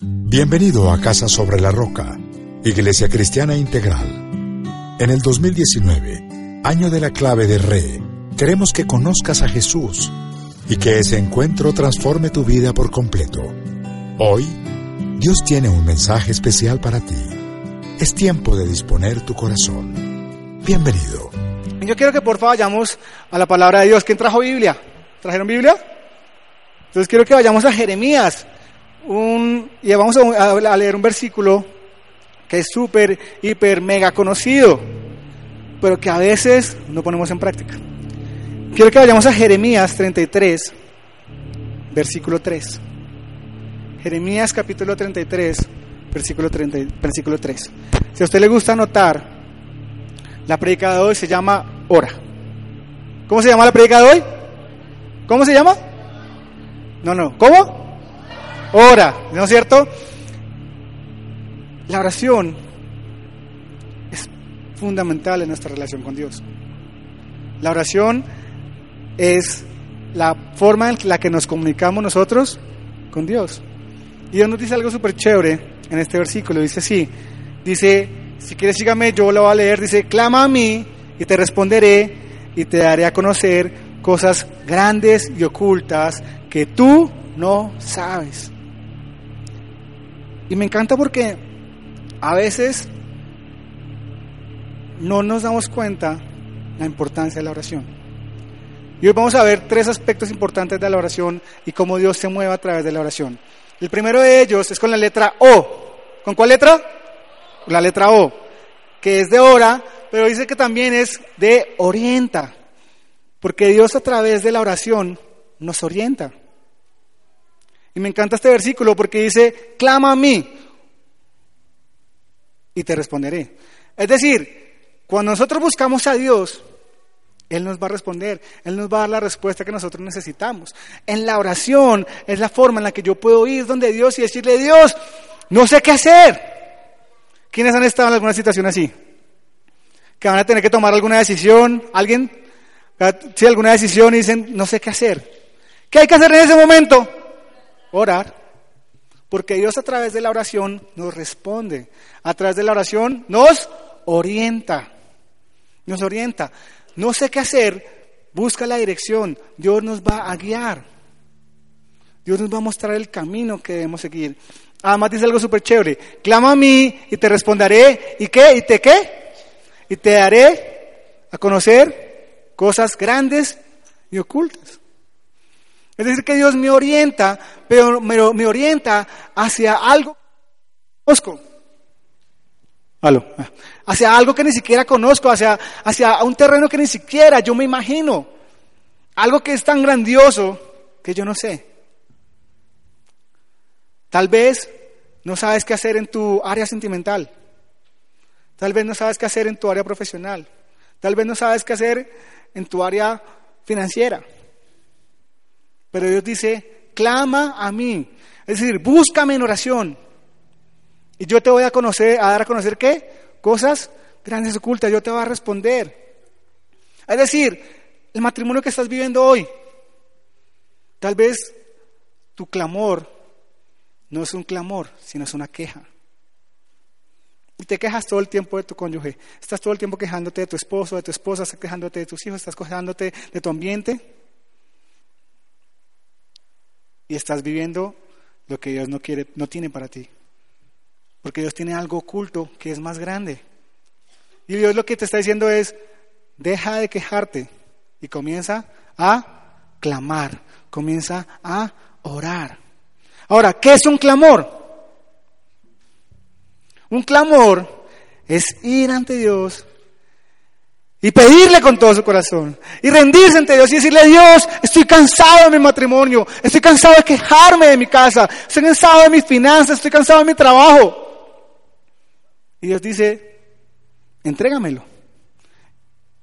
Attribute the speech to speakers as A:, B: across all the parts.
A: Bienvenido a Casa sobre la Roca, Iglesia Cristiana Integral. En el 2019, año de la clave de Re, queremos que conozcas a Jesús y que ese encuentro transforme tu vida por completo. Hoy, Dios tiene un mensaje especial para ti. Es tiempo de disponer tu corazón. Bienvenido.
B: Yo quiero que por favor vayamos a la palabra de Dios. ¿Quién trajo Biblia? ¿Trajeron Biblia? Entonces quiero que vayamos a Jeremías un, y vamos a, leer un versículo que es súper, hiper, mega conocido, pero que a veces no ponemos en práctica. Quiero que vayamos a Jeremías 33, versículo 3. Jeremías capítulo 33, versículo, 30, versículo 3. Si a usted le gusta anotar, la predica de hoy se llama Ora. ¿Cómo se llama la predica de hoy? ¿Cómo se llama? No, no. ¿Cómo? Ora, ¿no es cierto? La oración es fundamental en nuestra relación con Dios. La oración es la forma en la que nos comunicamos nosotros con Dios. Y Dios nos dice algo súper chévere en este versículo. Dice así, dice, si quieres sígame, yo lo voy a leer. Dice, clama a mí y te responderé y te daré a conocer cosas grandes y ocultas que tú no sabes. Y me encanta porque a veces no nos damos cuenta la importancia de la oración. Y hoy vamos a ver tres aspectos importantes de la oración y cómo Dios se mueve a través de la oración. El primero de ellos es con la letra O. ¿Con cuál letra? La letra O, que es de ora, pero dice que también es de orienta, porque Dios a través de la oración nos orienta. Y me encanta este versículo porque dice, clama a mí y te responderé. Es decir, cuando nosotros buscamos a Dios, Él nos va a responder, Él nos va a dar la respuesta que nosotros necesitamos. En la oración es la forma en la que yo puedo ir donde Dios y decirle, Dios, no sé qué hacer. ¿Quiénes han estado en alguna situación así? Que van a tener que tomar alguna decisión, ¿alguien? Si alguna decisión y dicen, no sé qué hacer. ¿Qué hay que hacer en ese momento? Orar. Porque Dios a través de la oración nos responde. A través de la oración nos orienta. Nos orienta. No sé qué hacer, busca la dirección. Dios nos va a guiar. Dios nos va a mostrar el camino que debemos seguir. Además dice algo súper chévere. Clama a mí y te responderé. ¿Y qué? ¿Y te qué? Y te daré a conocer cosas grandes y ocultas. Es decir, que Dios me orienta, pero me, orienta hacia algo que no conozco. Aló. Hacia algo que ni siquiera conozco, hacia, hacia un terreno que ni siquiera yo me imagino. Algo que es tan grandioso que yo no sé. Tal vez no sabes qué hacer en tu área sentimental. Tal vez no sabes qué hacer en tu área profesional. Tal vez no sabes qué hacer en tu área financiera. Pero Dios dice, clama a mí. Es decir, búscame en oración. Y yo te voy a conocer, a dar a conocer qué? Cosas grandes ocultas. Yo te voy a responder. Es decir, el matrimonio que estás viviendo hoy. Tal vez tu clamor no es un clamor, sino es una queja. Y te quejas todo el tiempo de tu cónyuge. Estás todo el tiempo quejándote de tu esposo, de tu esposa, estás quejándote de tus hijos, estás quejándote de tu ambiente. Y estás viviendo lo que Dios no quiere, no tiene para ti. Porque Dios tiene algo oculto que es más grande. Y Dios lo que te está diciendo es, deja de quejarte y comienza a clamar, comienza a orar. Ahora, ¿qué es un clamor? Un clamor es ir ante Dios Y pedirle con todo su corazón. Y rendirse ante Dios y decirle, Dios, estoy cansado de mi matrimonio. Estoy cansado de quejarme de mi casa. Estoy cansado de mis finanzas. Estoy cansado de mi trabajo. Y Dios dice, entrégamelo.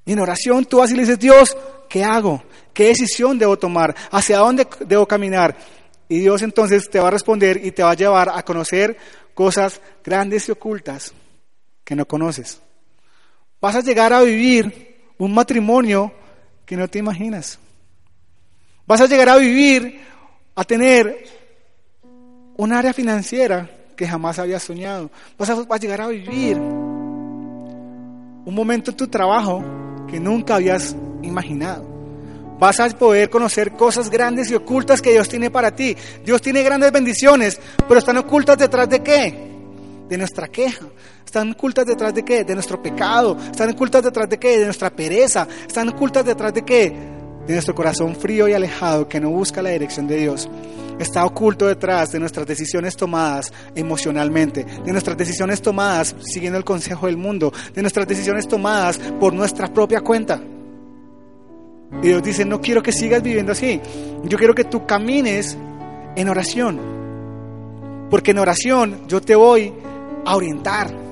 B: Y en oración tú vas y le dices, Dios, ¿qué hago? ¿Qué decisión debo tomar? ¿Hacia dónde debo caminar? Y Dios entonces te va a responder y te va a llevar a conocer cosas grandes y ocultas que no conoces. Vas a llegar a vivir un matrimonio que no te imaginas. Vas a llegar a vivir, a tener un área financiera que jamás habías soñado. Vas a, vas a llegar a vivir un momento en tu trabajo que nunca habías imaginado. Vas a poder conocer cosas grandes y ocultas que Dios tiene para ti. Dios tiene grandes bendiciones, pero están ocultas detrás de qué? De nuestra queja. Están ocultas detrás de qué? De nuestro pecado. Están ocultas detrás de qué? De nuestra pereza. Están ocultas detrás de qué? De nuestro corazón frío y alejado que no busca la dirección de Dios. Está oculto detrás de nuestras decisiones tomadas emocionalmente, de nuestras decisiones tomadas siguiendo el consejo del mundo, de nuestras decisiones tomadas por nuestra propia cuenta. Y Dios dice, no quiero que sigas viviendo así. Yo quiero que tú camines en oración. Porque en oración yo te voy a orientar.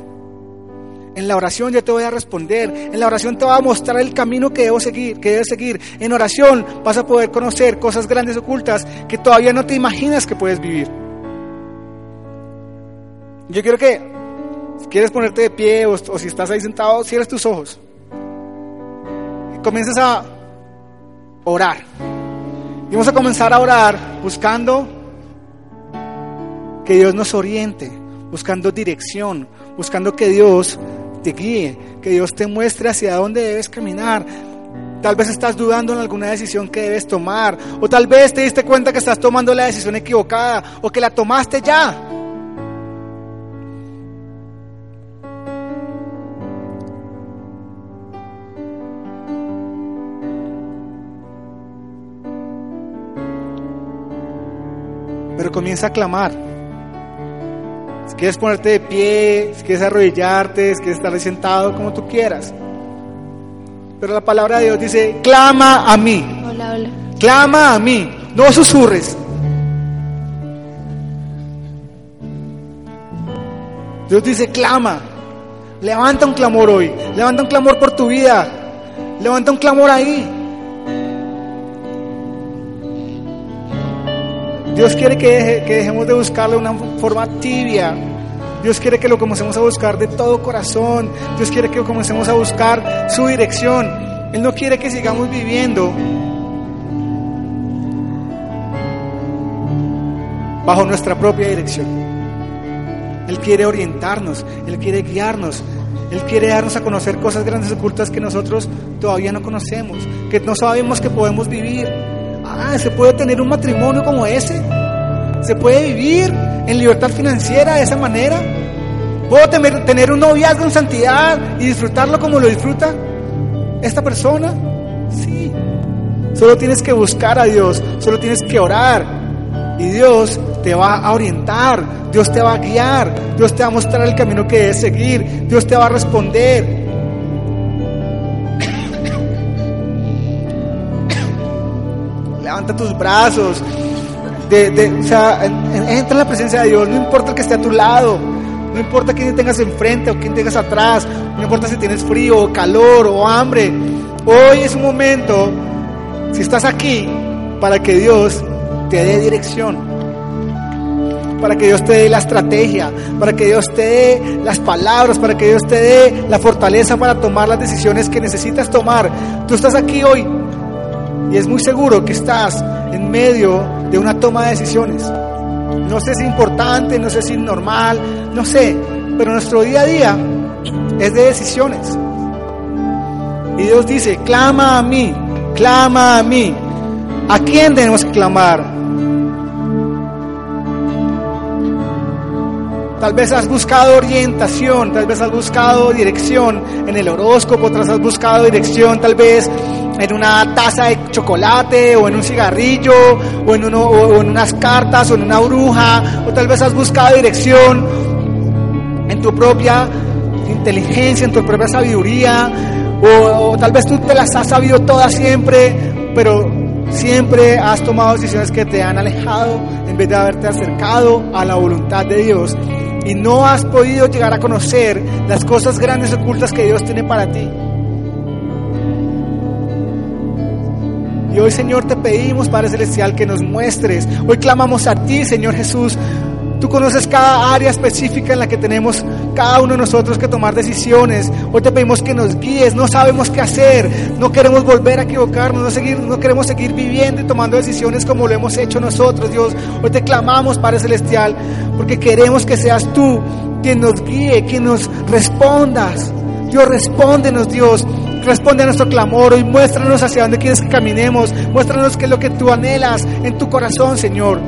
B: En la oración yo te voy a responder. En la oración te voy a mostrar el camino que debo seguir, que debes seguir. En oración vas a poder conocer cosas grandes ocultas que todavía no te imaginas que puedes vivir. Yo quiero que, si quieres ponerte de pie o, si estás ahí sentado, cierres tus ojos. Y comiences a orar. Y vamos a comenzar a orar buscando que Dios nos oriente, buscando dirección, buscando que Dios te guíe, que Dios te muestre hacia dónde debes caminar. Tal vez estás dudando en alguna decisión que debes tomar, o tal vez te diste cuenta que estás tomando la decisión equivocada, o que la tomaste ya. Pero comienza a clamar. Si quieres ponerte de pie, si quieres arrodillarte, si quieres estar sentado, como tú quieras. Pero la palabra de Dios dice, clama a mí.
C: Hola, hola.
B: Clama a mí. No susurres. Dios dice, clama. Levanta un clamor hoy. Levanta un clamor por tu vida. Levanta un clamor ahí. Dios quiere que, deje- que dejemos de buscarle de una forma tibia. Dios quiere que lo comencemos a buscar de todo corazón. Dios quiere que comencemos a buscar su dirección. Él no quiere que sigamos viviendo bajo nuestra propia dirección. Él quiere orientarnos, Él quiere guiarnos, Él quiere darnos a conocer cosas grandes y ocultas que nosotros todavía no conocemos, que no sabemos que podemos vivir. Ah, se puede tener un matrimonio como ese, se puede vivir en libertad financiera de esa manera. Puedo tener, tener un noviazgo en santidad y disfrutarlo como lo disfruta esta persona. Sí, solo tienes que buscar a Dios, solo tienes que orar y Dios te va a orientar, Dios te va a guiar, Dios te va a mostrar el camino que debes seguir, Dios te va a responder. Levanta tus brazos, o sea, en- en- entra en la presencia de Dios, no importa el que esté a tu lado, no importa quién tengas enfrente o quién tengas atrás, no importa si tienes frío o calor o hambre, hoy es un momento, si estás aquí, para que Dios te dé dirección para que Dios te dé la estrategia, para que Dios te dé las palabras, para que Dios te dé la fortaleza para tomar las decisiones que necesitas tomar. Tú estás aquí hoy y es muy seguro que estás en medio de una toma de decisiones. No sé si importante, no sé si normal, no sé, pero nuestro día a día es de decisiones. Y Dios dice, clama a mí, clama a mí. ¿A quién tenemos que clamar? Tal vez has buscado orientación, tal vez has buscado dirección en el horóscopo, tal vez has buscado dirección tal vez en una taza de chocolate o en un cigarrillo o en, uno, o en unas cartas o en una bruja o tal vez has buscado dirección en tu propia inteligencia, en tu propia sabiduría O, o tal vez tú te las has sabido todas siempre, pero siempre has tomado decisiones que te han alejado en vez de haberte acercado a la voluntad de Dios y no has podido llegar a conocer las cosas grandes ocultas que Dios tiene para ti. Y hoy, Señor, te pedimos, Padre Celestial, que nos muestres. Hoy clamamos a ti, Señor Jesús. Tú conoces cada área específica en la que tenemos cada uno de nosotros que tomar decisiones. Hoy te pedimos que nos guíes. No sabemos qué hacer. No queremos volver a equivocarnos. No, seguir, no queremos seguir viviendo y tomando decisiones como lo hemos hecho nosotros, Dios. Hoy te clamamos, Padre Celestial, porque queremos que seas tú quien nos guíe, quien nos respondas. Dios, respóndenos, Dios. Responde a nuestro clamor y muéstranos hacia dónde quieres que caminemos. Muéstranos qué es lo que tú anhelas en tu corazón, Señor.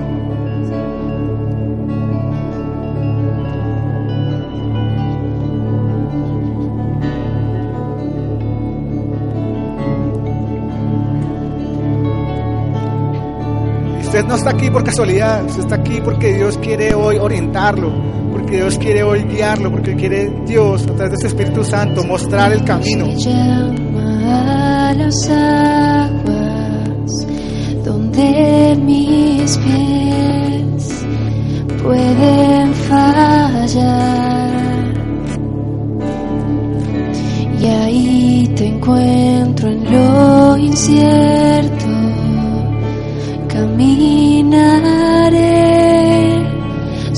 B: Usted no está aquí por casualidad, usted está aquí porque Dios quiere hoy orientarlo, porque Dios quiere hoy guiarlo, porque quiere Dios a través de su Espíritu Santo mostrar el camino.
C: A las aguas donde mis pies pueden fallar. Y ahí te encuentro en lo incierto. Caminaré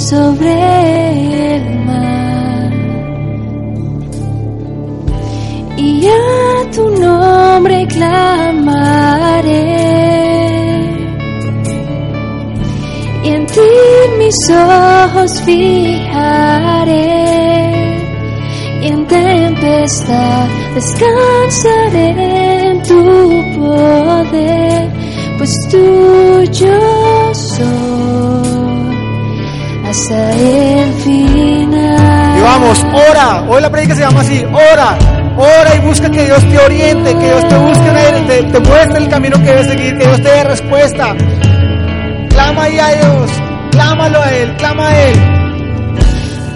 C: sobre el mar. Y a tu nombre clamaré. Y en ti mis ojos fijaré. Y en tempestad descansaré en tu poder pues tuyo soy hasta el final
B: Y vamos, ora. Hoy la predica se llama así, ora. Ora y busca que Dios te oriente, que Dios te busque, te, te muestre el camino que debes seguir, que Dios te dé respuesta. Clama ahí a Dios, clámalo a Él, clama a Él.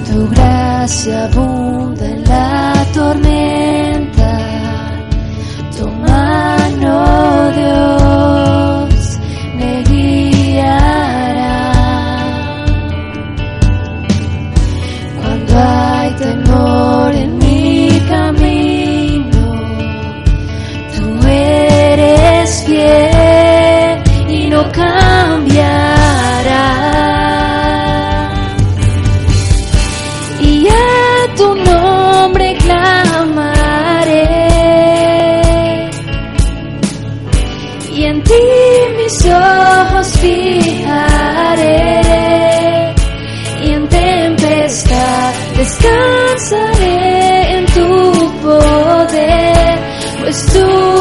C: Tu gracia abunda en la tormenta, tu mano Dios cambiará. Y a tu nombre clamaré. Y en ti mis ojos fijaré. Y en tempestad descansaré en tu poder pues tuyo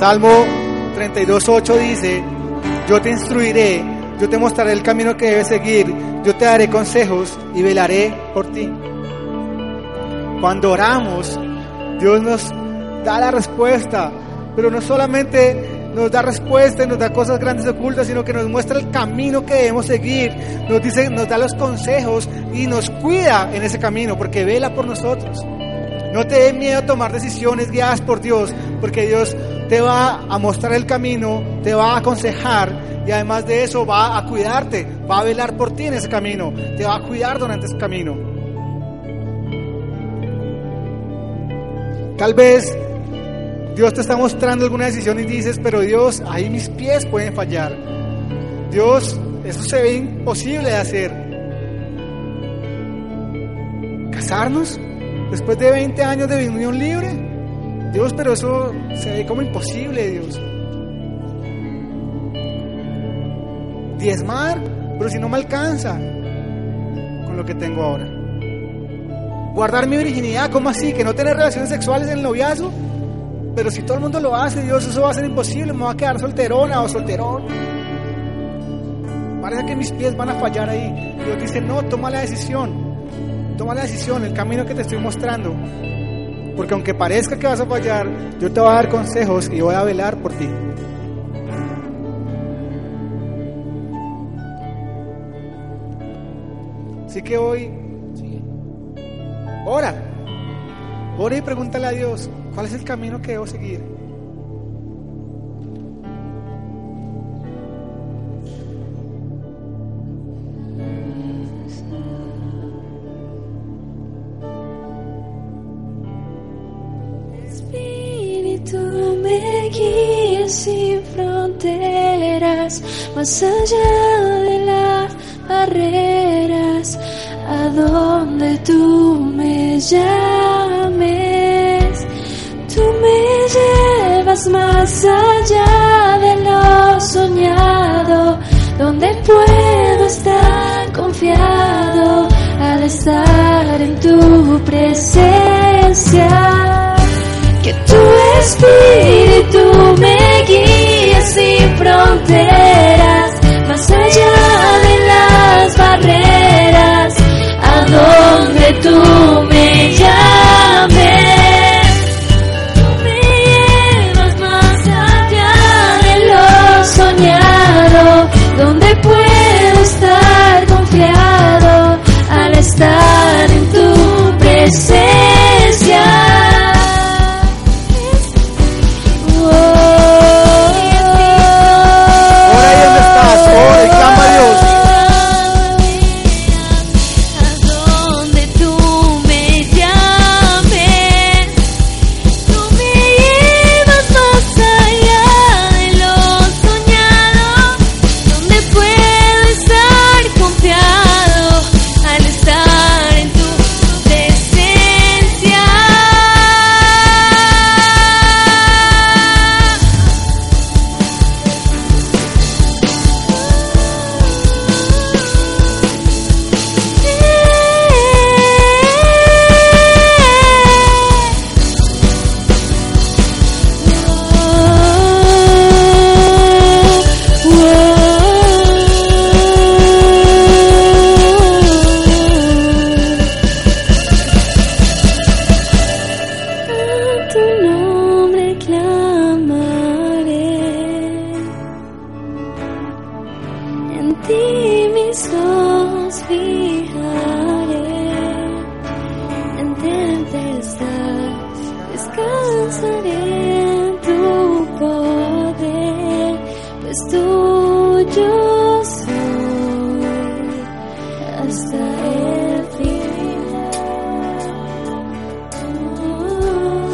B: Salmo 32.8 dice, yo te instruiré, yo te mostraré el camino que debes seguir, yo te daré consejos y velaré por ti. Cuando oramos, Dios nos da la respuesta, pero no solamente nos da respuesta y nos da cosas grandes ocultas, sino que nos muestra el camino que debemos seguir, nos dice, nos da los consejos y nos cuida en ese camino, porque vela por nosotros. No te dé miedo a tomar decisiones guiadas por Dios, porque Dios te va a mostrar el camino, te va a aconsejar y además de eso va a cuidarte, va a velar por ti en ese camino, te va a cuidar durante ese camino. Tal vez Dios te está mostrando alguna decisión y dices, pero Dios, ahí mis pies pueden fallar. Dios, eso se ve imposible de hacer. ¿Casarnos? Después de 20 años de unión libre. Dios, pero eso se ve como imposible, Dios. Diezmar, pero si no me alcanza con lo que tengo ahora. Guardar mi virginidad, ¿cómo así? ¿Que no tener relaciones sexuales en el noviazgo? Pero si todo el mundo lo hace, Dios, eso va a ser imposible, me va a quedar solterona o solterón. Parece que mis pies van a fallar ahí. Dios dice, no, toma la decisión. Toma la decisión, el camino que te estoy mostrando. Porque aunque parezca que vas a fallar, yo te voy a dar consejos y voy a velar por ti. Así que hoy, ora. Ora y pregúntale a Dios, ¿cuál es el camino que debo seguir?
C: Más allá de las barreras, a donde tú me llames. Tú me llevas más allá de lo soñado, donde puedo estar confiado al estar en tu presencia. Que tu espíritu tú me llames.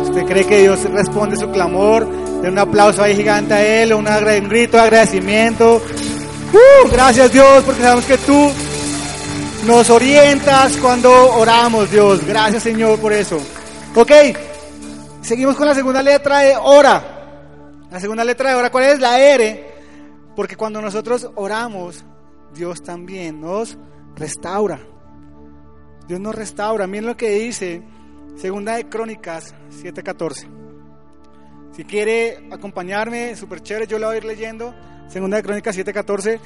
B: ¿Usted cree que Dios responde su clamor? De un aplauso ahí gigante a Él, un, grito de agradecimiento. ¡Uh! gracias Dios, porque sabemos que tú nos orientas cuando oramos, Dios. Gracias Señor por eso. Ok, seguimos con la segunda letra de hora. La segunda letra de hora, ¿cuál es? La R. Porque cuando nosotros oramos, Dios también nos restaura. Dios nos restaura. Miren lo que dice Segunda de Crónicas 7:14. Si quiere acompañarme, súper chévere, yo lo voy a ir leyendo. Segunda de Crónicas 7:14.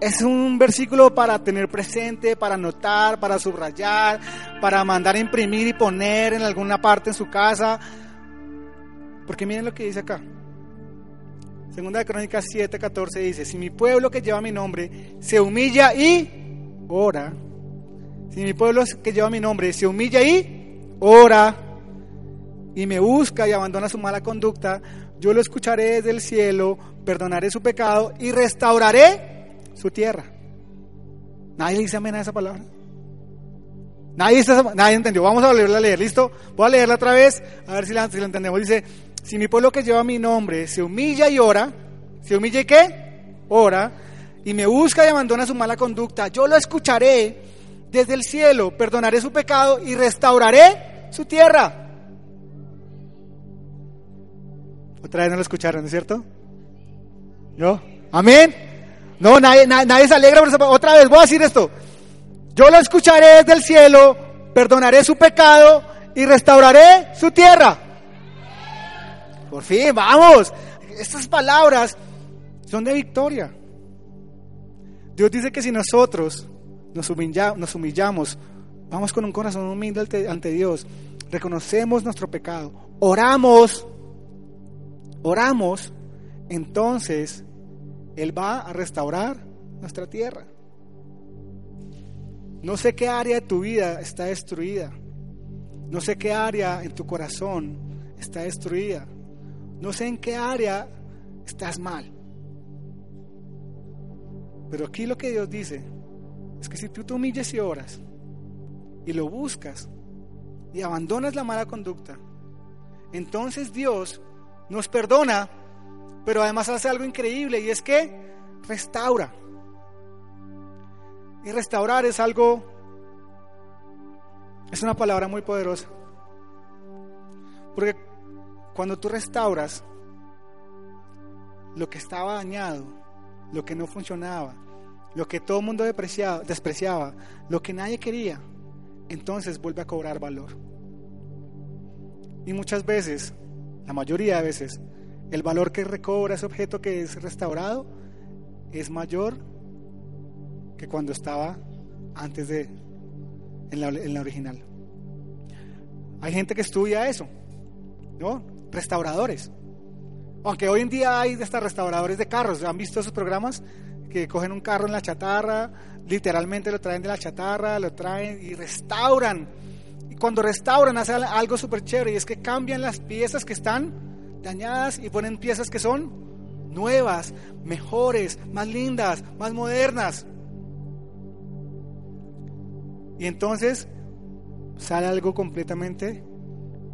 B: Es un versículo para tener presente, para anotar, para subrayar, para mandar a imprimir y poner en alguna parte en su casa. Porque miren lo que dice acá. Segunda de Crónicas 7:14 dice, si mi pueblo que lleva mi nombre se humilla y ora, si mi pueblo que lleva mi nombre se humilla y ora y me busca y abandona su mala conducta, yo lo escucharé desde el cielo, perdonaré su pecado y restauraré su tierra. ¿Nadie dice amén a esa palabra? Nadie, está, nadie entendió. Vamos a volverla a leer, ¿listo? Voy a leerla otra vez, a ver si la, si la entendemos. Dice, si mi pueblo que lleva mi nombre se humilla y ora, ¿se humilla y qué? Ora, y me busca y abandona su mala conducta, yo lo escucharé desde el cielo, perdonaré su pecado y restauraré su tierra. Otra vez no lo escucharon, ¿no es cierto? ¿Yo? ¿Amén? No, nadie, nadie, nadie se alegra por eso. Otra vez, voy a decir esto. Yo lo escucharé desde el cielo, perdonaré su pecado y restauraré su tierra. Por fin, vamos. Estas palabras son de victoria. Dios dice que si nosotros nos, humilla, nos humillamos, vamos con un corazón humilde ante, ante Dios, reconocemos nuestro pecado, oramos, oramos, entonces Él va a restaurar nuestra tierra. No sé qué área de tu vida está destruida. No sé qué área en tu corazón está destruida. No sé en qué área estás mal. Pero aquí lo que Dios dice es que si tú te humillas y oras y lo buscas y abandonas la mala conducta, entonces Dios nos perdona, pero además hace algo increíble y es que restaura. Y restaurar es algo, es una palabra muy poderosa. Porque cuando tú restauras lo que estaba dañado, lo que no funcionaba, lo que todo el mundo despreciaba, despreciaba, lo que nadie quería, entonces vuelve a cobrar valor. Y muchas veces, la mayoría de veces, el valor que recobra ese objeto que es restaurado es mayor que cuando estaba antes de en la, la original. Hay gente que estudia eso, ¿no? Restauradores. Aunque hoy en día hay hasta restauradores de carros. ¿Han visto esos programas? Que cogen un carro en la chatarra, literalmente lo traen de la chatarra, lo traen y restauran. Y cuando restauran hacen algo súper chévere y es que cambian las piezas que están dañadas y ponen piezas que son nuevas, mejores, más lindas, más modernas. Y entonces sale algo completamente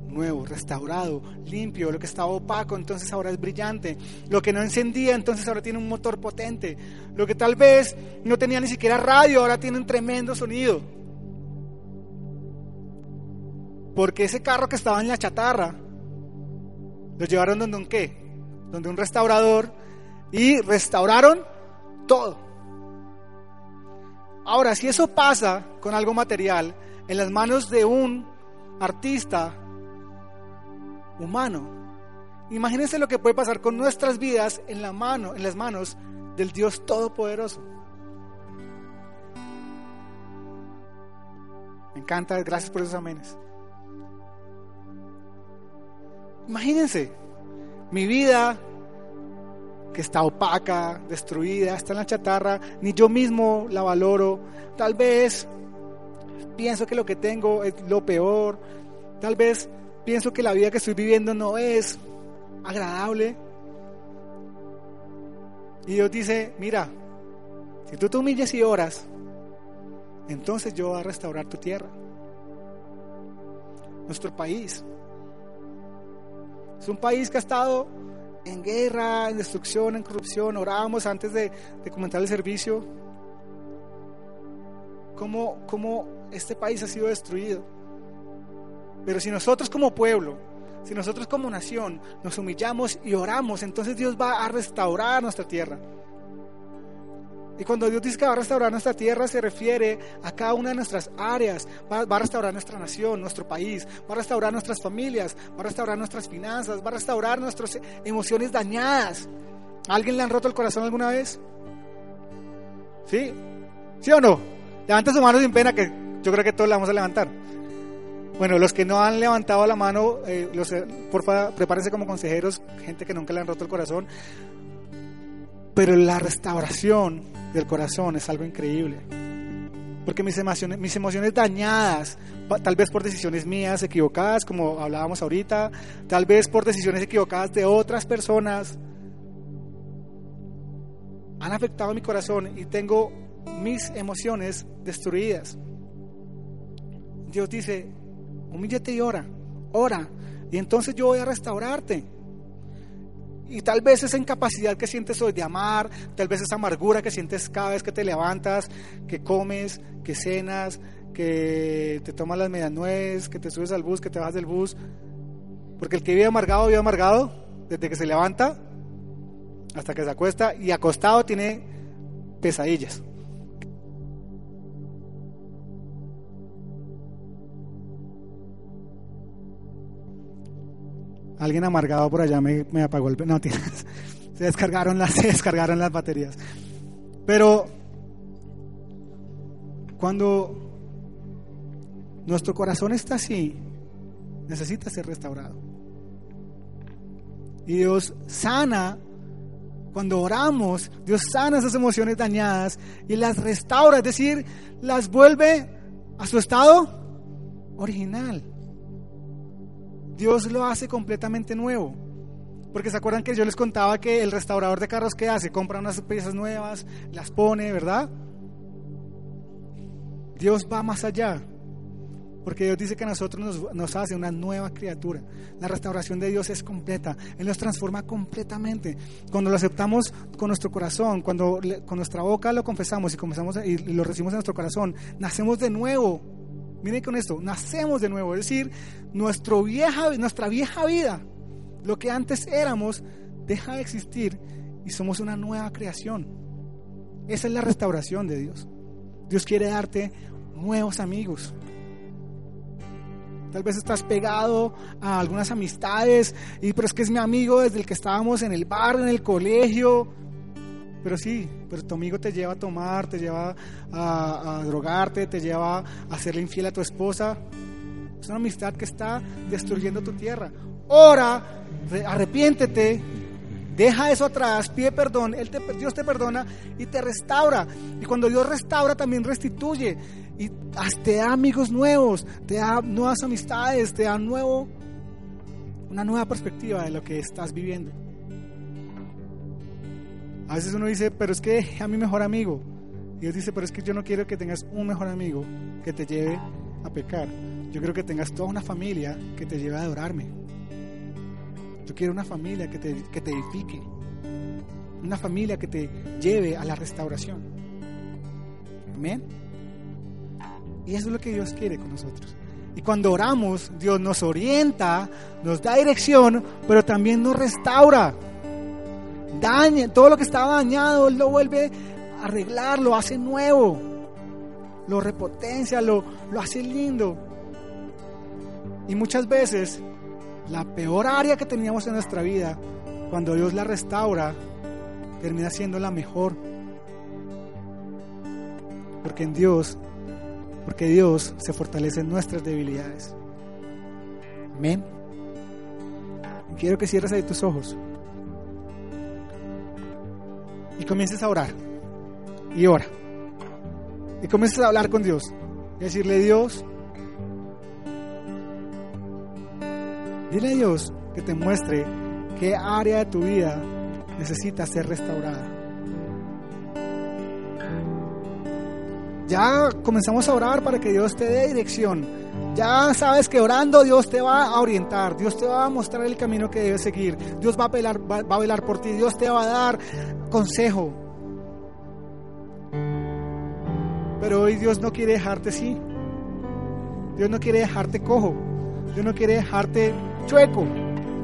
B: nuevo, restaurado, limpio, lo que estaba opaco, entonces ahora es brillante, lo que no encendía, entonces ahora tiene un motor potente, lo que tal vez no tenía ni siquiera radio, ahora tiene un tremendo sonido. Porque ese carro que estaba en la chatarra, lo llevaron donde un qué, donde un restaurador y restauraron todo. Ahora, si eso pasa con algo material en las manos de un artista humano, imagínense lo que puede pasar con nuestras vidas en la mano, en las manos del Dios todopoderoso. Me encanta, gracias por esos amenes. Imagínense, mi vida que está opaca, destruida, está en la chatarra, ni yo mismo la valoro. Tal vez pienso que lo que tengo es lo peor. Tal vez pienso que la vida que estoy viviendo no es agradable. Y Dios dice, mira, si tú te humilles y oras, entonces yo voy a restaurar tu tierra, nuestro país. Es un país que ha estado en guerra, en destrucción, en corrupción. Orábamos antes de, de comentar el servicio. Cómo, cómo este país ha sido destruido. Pero si nosotros como pueblo, si nosotros como nación nos humillamos y oramos, entonces Dios va a restaurar nuestra tierra. Y cuando Dios dice que va a restaurar nuestra tierra, se refiere a cada una de nuestras áreas. Va, a restaurar nuestra nación, nuestro país, va a restaurar nuestras familias, va a restaurar nuestras finanzas, va a restaurar nuestras emociones dañadas. ¿A alguien le han roto el corazón alguna vez? ¿Sí? ¿Sí o no? Levanta su mano sin pena, que yo creo que todos la vamos a levantar. Bueno, los que no han levantado la mano, eh, los, porfa, prepárense como consejeros, gente que nunca le han roto el corazón. Pero la restauración del corazón es algo increíble. Porque mis emociones, mis emociones dañadas, tal vez por decisiones mías equivocadas, como hablábamos ahorita, tal vez por decisiones equivocadas de otras personas, han afectado mi corazón y tengo mis emociones destruidas. Dios dice, humíllate y ora, ora, y entonces yo voy a restaurarte. Y tal vez esa incapacidad que sientes hoy de amar, tal vez esa amargura que sientes cada vez que te levantas, que comes, que cenas, que te tomas las medianueces, que te subes al bus, que te vas del bus. Porque el que vive amargado, vive amargado desde que se levanta hasta que se acuesta y acostado tiene pesadillas. Alguien amargado por allá me, me apagó el... No, se descargaron, las, se descargaron las baterías. Pero cuando nuestro corazón está así, necesita ser restaurado. Y Dios sana, cuando oramos, Dios sana esas emociones dañadas y las restaura, es decir, las vuelve a su estado original. Dios lo hace completamente nuevo. Porque se acuerdan que yo les contaba que el restaurador de carros que hace, compra unas piezas nuevas, las pone, ¿verdad? Dios va más allá. Porque Dios dice que a nosotros nos, hace una nueva criatura. La restauración de Dios es completa. Él nos transforma completamente. Cuando lo aceptamos con nuestro corazón, cuando con nuestra boca lo confesamos y, confesamos y lo recibimos en nuestro corazón, nacemos de nuevo Miren con esto, nacemos de nuevo, es decir, nuestro vieja, nuestra vieja vida, lo que antes éramos, deja de existir y somos una nueva creación. Esa es la restauración de Dios. Dios quiere darte nuevos amigos. Tal vez estás pegado a algunas amistades, y pero es que es mi amigo desde el que estábamos en el bar, en el colegio, pero sí, pero tu amigo te lleva a tomar, te lleva a, a, drogarte, te lleva a serle infiel a tu esposa. Es una amistad que está destruyendo tu tierra. Ora, arrepiéntete, deja eso atrás, pide perdón, Él te, Dios te perdona y te restaura. Y cuando Dios restaura, también restituye. Y te da amigos nuevos, te da nuevas amistades, te da nuevo, una nueva perspectiva de lo que estás viviendo. A veces uno dice, pero es que a mi mejor amigo. Y Dios dice, pero es que yo no quiero que tengas un mejor amigo que te lleve a pecar. Yo quiero que tengas toda una familia que te lleve a adorarme. Yo quiero una familia que te, que te edifique. Una familia que te lleve a la restauración. Amén. Y eso es lo que Dios quiere con nosotros. Y cuando oramos, Dios nos orienta, nos da dirección, pero también nos restaura daña, todo lo que estaba dañado, lo vuelve a arreglar, lo hace nuevo, lo repotencia, lo, lo hace lindo. Y muchas veces la peor área que teníamos en nuestra vida, cuando Dios la restaura, termina siendo la mejor. Porque en Dios, porque Dios se fortalece en nuestras debilidades. Amén. Quiero que cierres ahí tus ojos y comiences a orar. Y ora. Y comiences a hablar con Dios. Y decirle, Dios, dile a Dios que te muestre qué área de tu vida necesita ser restaurada. Ya comenzamos a orar para que Dios te dé dirección. Ya sabes que orando Dios te va a orientar, Dios te va a mostrar el camino que debes seguir, Dios va a, velar, va, va a velar por ti, Dios te va a dar consejo. Pero hoy Dios no quiere dejarte así. Dios no quiere dejarte cojo. Dios no quiere dejarte chueco.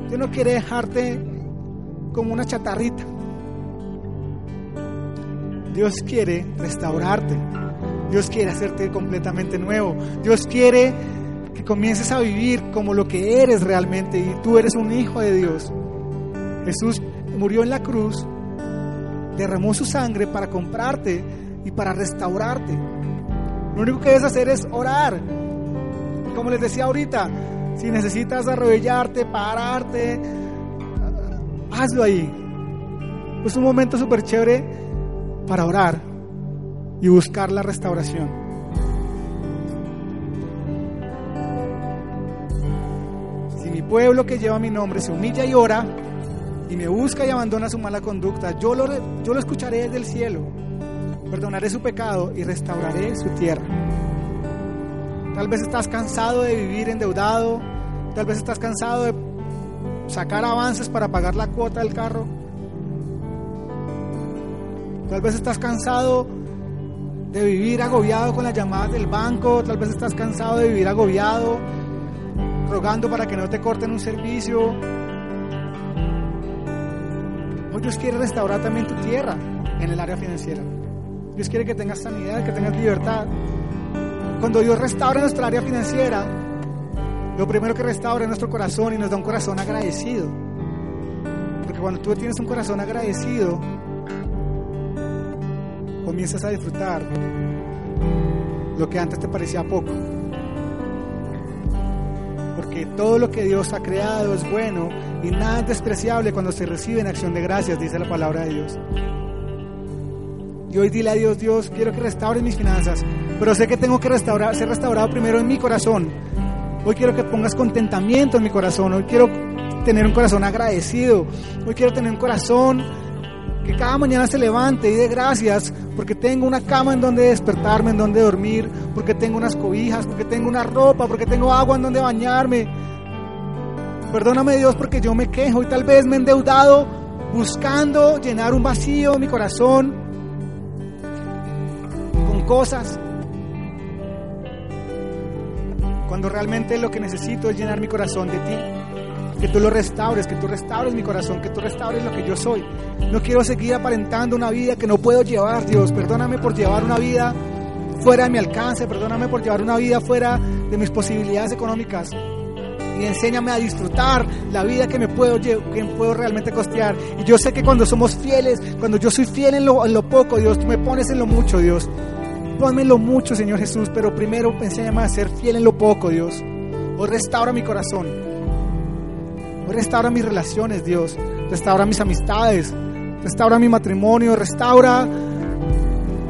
B: Dios no quiere dejarte como una chatarrita. Dios quiere restaurarte. Dios quiere hacerte completamente nuevo. Dios quiere que comiences a vivir como lo que eres realmente y tú eres un hijo de Dios. Jesús murió en la cruz, derramó su sangre para comprarte y para restaurarte. Lo único que debes hacer es orar. Como les decía ahorita, si necesitas arrodillarte, pararte, hazlo ahí. Es un momento súper chévere para orar y buscar la restauración. Si mi pueblo que lleva mi nombre se humilla y ora y me busca y abandona su mala conducta, yo lo, yo lo escucharé desde el cielo, perdonaré su pecado y restauraré su tierra. Tal vez estás cansado de vivir endeudado, tal vez estás cansado de sacar avances para pagar la cuota del carro. Tal vez estás cansado de vivir agobiado con las llamadas del banco, tal vez estás cansado de vivir agobiado, rogando para que no te corten un servicio. Hoy Dios quiere restaurar también tu tierra en el área financiera. Dios quiere que tengas sanidad, que tengas libertad. Cuando Dios restaura nuestra área financiera, lo primero que restaura es nuestro corazón y nos da un corazón agradecido. Porque cuando tú tienes un corazón agradecido, comienzas a disfrutar lo que antes te parecía poco. Porque todo lo que Dios ha creado es bueno y nada es despreciable cuando se recibe en acción de gracias, dice la palabra de Dios. Y hoy dile a Dios, Dios, quiero que restaures mis finanzas, pero sé que tengo que restaurar, ser restaurado primero en mi corazón. Hoy quiero que pongas contentamiento en mi corazón, hoy quiero tener un corazón agradecido, hoy quiero tener un corazón que cada mañana se levante y dé gracias porque tengo una cama en donde despertarme, en donde dormir, porque tengo unas cobijas, porque tengo una ropa, porque tengo agua en donde bañarme. Perdóname Dios porque yo me quejo y tal vez me he endeudado buscando llenar un vacío en mi corazón cosas. Cuando realmente lo que necesito es llenar mi corazón de ti que tú lo restaures, que tú restaures mi corazón, que tú restaures lo que yo soy. No quiero seguir aparentando una vida que no puedo llevar, Dios. Perdóname por llevar una vida fuera de mi alcance, perdóname por llevar una vida fuera de mis posibilidades económicas. Y enséñame a disfrutar la vida que me puedo, que puedo realmente costear. Y yo sé que cuando somos fieles, cuando yo soy fiel en lo, en lo poco, Dios, tú me pones en lo mucho, Dios. Ponme en lo mucho, Señor Jesús, pero primero enséñame a ser fiel en lo poco, Dios. O restaura mi corazón. Restaura mis relaciones, Dios. Restaura mis amistades. Restaura mi matrimonio. Restaura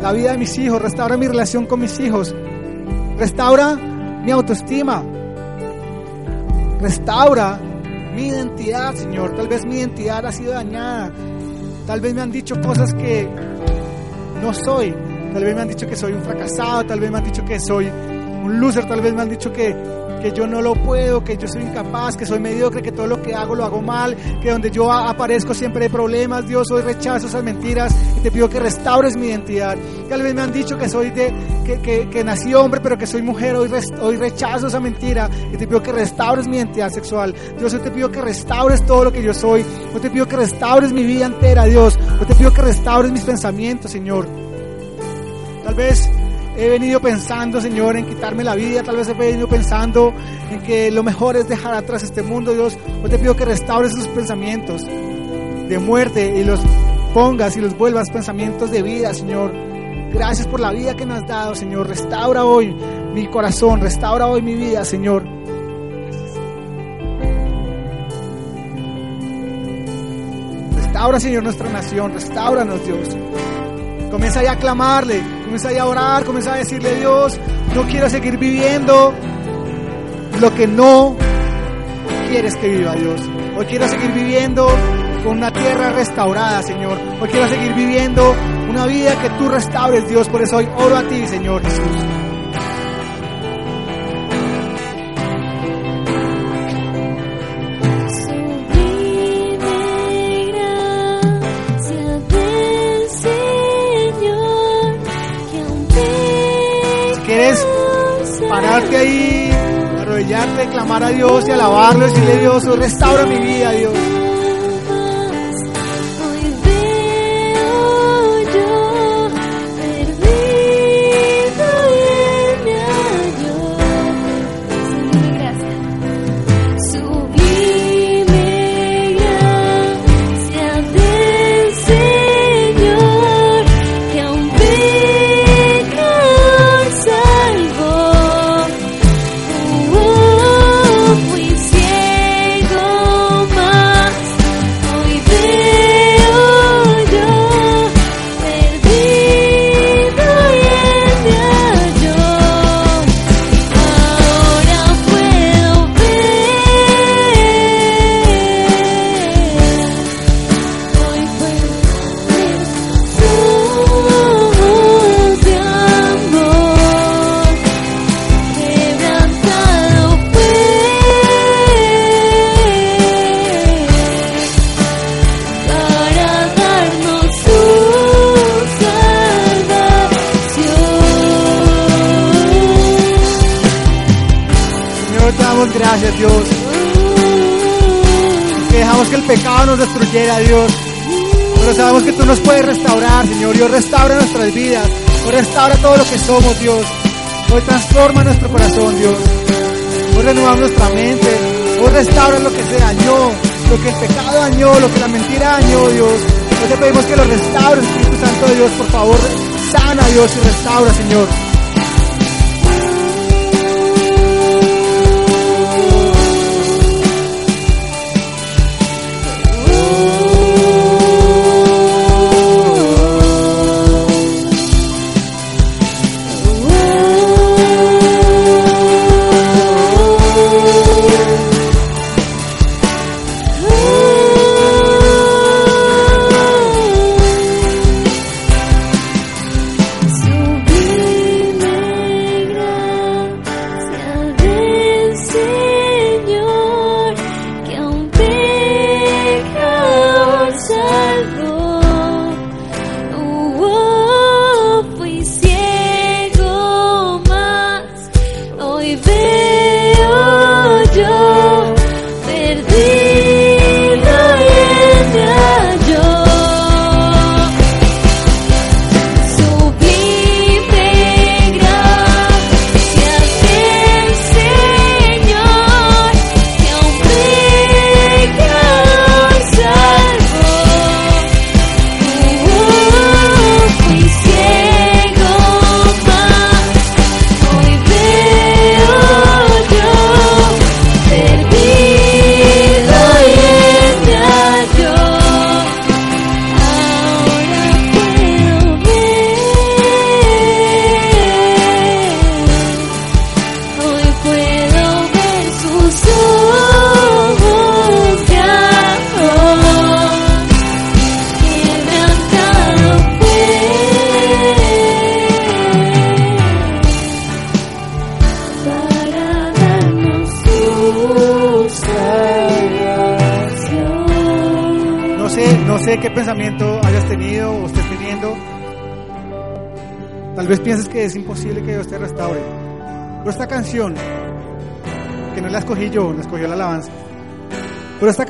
B: la vida de mis hijos. Restaura mi relación con mis hijos. Restaura mi autoestima. Restaura mi identidad, Señor. Tal vez mi identidad ha sido dañada. Tal vez me han dicho cosas que no soy. Tal vez me han dicho que soy un fracasado. Tal vez me han dicho que soy un loser. Tal vez me han dicho que que yo no lo puedo, que yo soy incapaz, que soy mediocre, que todo lo que hago lo hago mal, que donde yo aparezco siempre hay problemas, Dios, hoy rechazo esas mentiras y te pido que restaures mi identidad. Tal vez me han dicho que soy de, que, que, nací hombre, pero que soy mujer, hoy, hoy rechazo esa mentira y te pido que restaures mi identidad sexual. Dios, hoy te pido que restaures todo lo que yo soy, hoy te pido que restaures mi vida entera, Dios, hoy te pido que restaures mis pensamientos, Señor. Tal vez he venido pensando, Señor, en quitarme la vida, tal vez he venido pensando en que lo mejor es dejar atrás este mundo, Dios. Hoy te pido que restaures esos pensamientos de muerte y los pongas y los vuelvas pensamientos de vida, Señor. Gracias por la vida que me has dado, Señor. Restaura hoy mi corazón, restaura hoy mi vida, Señor. Restaura, Señor, nuestra nación. Restauranos, Dios. Comienza a clamarle, comienza a orar, comienza a decirle Dios, no quiero seguir viviendo lo que no quieres que viva Dios. Hoy quiero seguir viviendo con una tierra restaurada, Señor. Hoy quiero seguir viviendo una vida que tú restaures, Dios. Por eso hoy oro a ti, Señor Jesús. Pararte ahí, arrodillarte, clamar a Dios y alabarlo, decirle Dios, restaura mi vida, Dios. Nos destruyera, Dios. Pero sabemos que tú nos puedes restaurar, Señor. Dios restaura nuestras vidas. Hoy restaura todo lo que somos, Dios. Hoy transforma nuestro corazón, Dios. Hoy renueva nuestra mente. Hoy restaura lo que se dañó, lo que el pecado dañó, lo que la mentira dañó, Dios. Hoy te pedimos que lo restaures, Espíritu Santo de Dios. Por favor, sana, Dios, y restaura, Señor.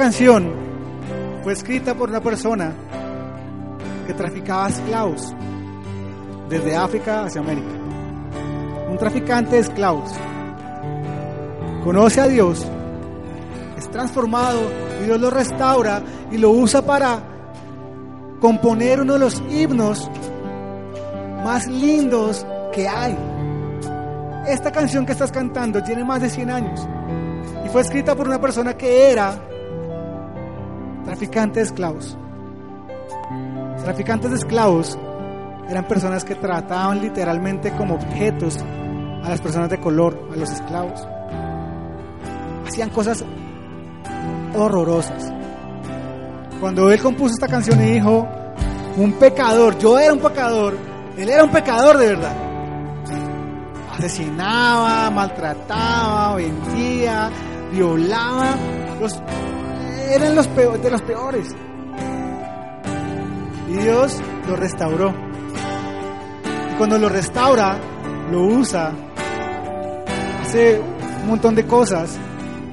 B: Canción fue escrita por una persona que traficaba esclavos desde África hacia América. Un traficante de esclavos. Conoce a Dios es transformado y Dios lo restaura y lo usa para componer uno de los himnos más lindos que hay. Esta canción que estás cantando tiene más de 100 años y fue escrita por una persona que era traficante de esclavos. Traficantes de esclavos eran personas que trataban literalmente como objetos a las personas de color, a los esclavos. Hacían cosas horrorosas. Cuando él compuso esta canción y dijo, un pecador, yo era un pecador, él era un pecador de verdad. Asesinaba, maltrataba, vendía, violaba, los, eran los peor- de los peores. Y Dios lo restauró. Y cuando lo restaura, lo usa, hace un montón de cosas,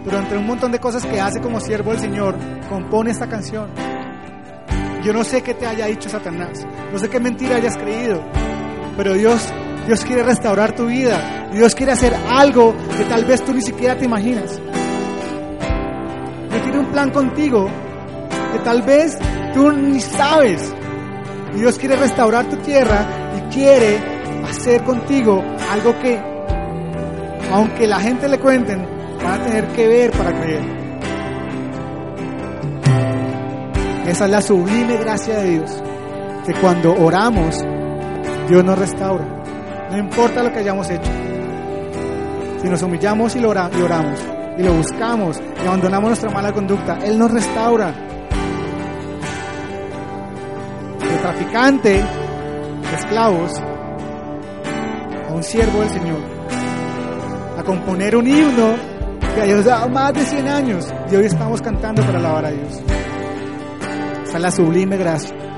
B: pero entre un montón de cosas que hace como siervo del Señor, compone esta canción. Yo no sé qué te haya dicho Satanás, no sé qué mentira hayas creído, pero Dios, Dios quiere restaurar tu vida, Dios quiere hacer algo que tal vez tú ni siquiera te imaginas. Plan contigo que tal vez tú ni sabes. Y Dios quiere restaurar tu tierra y quiere hacer contigo algo que, aunque la gente le cuenten, van a tener que ver para creer. Esa es la sublime gracia de Dios, que cuando oramos, Dios nos restaura. No importa lo que hayamos hecho. Si nos humillamos y oramos, lo buscamos, y abandonamos nuestra mala conducta, Él nos restaura. De traficante, de esclavos, a un siervo del Señor, a componer un himno que Dios da más de 100 años y hoy estamos cantando para alabar a Dios. Esa es la sublime gracia.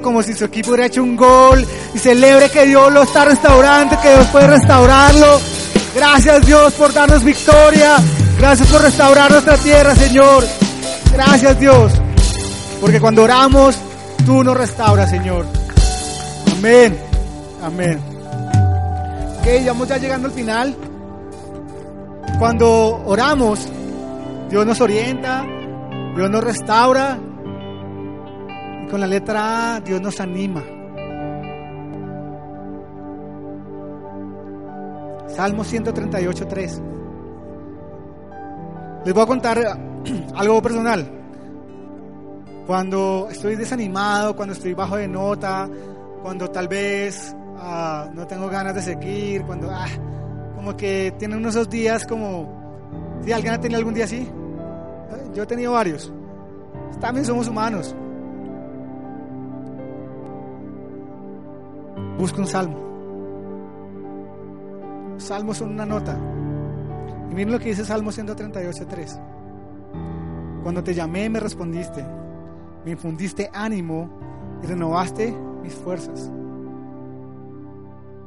B: Como si su equipo hubiera hecho un gol y celebre que Dios lo está restaurando, que Dios puede restaurarlo. Gracias Dios por darnos victoria. Gracias por restaurar nuestra tierra, Señor. Gracias Dios. Porque cuando oramos, tú nos restauras, Señor. Amén. Amén. Ok, vamos ya llegando al final. Cuando oramos, Dios nos orienta, Dios nos restaura. Con la letra A, Dios nos anima. Salmo 138, 3. Les voy a contar algo personal. Cuando estoy desanimado, cuando estoy bajo de nota, cuando tal vez ah, no tengo ganas de seguir, cuando ah, como que tienen unos esos días como... ¿Sí? ¿Alguien ha tenido algún día así? Yo he tenido varios. También somos humanos. Busca un salmo. Salmos son una nota. Y miren lo que dice Salmo 138.3. Cuando te llamé me respondiste, me infundiste ánimo y renovaste mis fuerzas.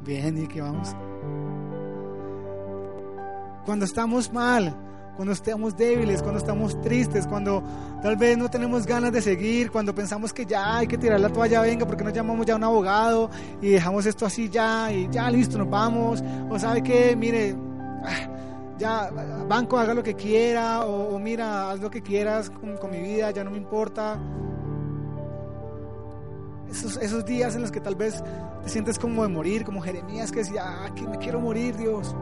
B: Bien, y que vamos. Cuando estamos mal, cuando estamos débiles, cuando estamos tristes, cuando tal vez no tenemos ganas de seguir, cuando pensamos que ya hay que tirar la toalla, venga, porque nos llamamos ya a un abogado y dejamos esto así ya y ya listo, nos vamos. O sabe que, mire, ah, ya, banco, haga lo que quiera, o, mira, haz lo que quieras con, con, mi vida, ya no me importa. Esos, esos días en los que tal vez te sientes como de morir, como Jeremías que decía, ah, que me quiero morir, Dios.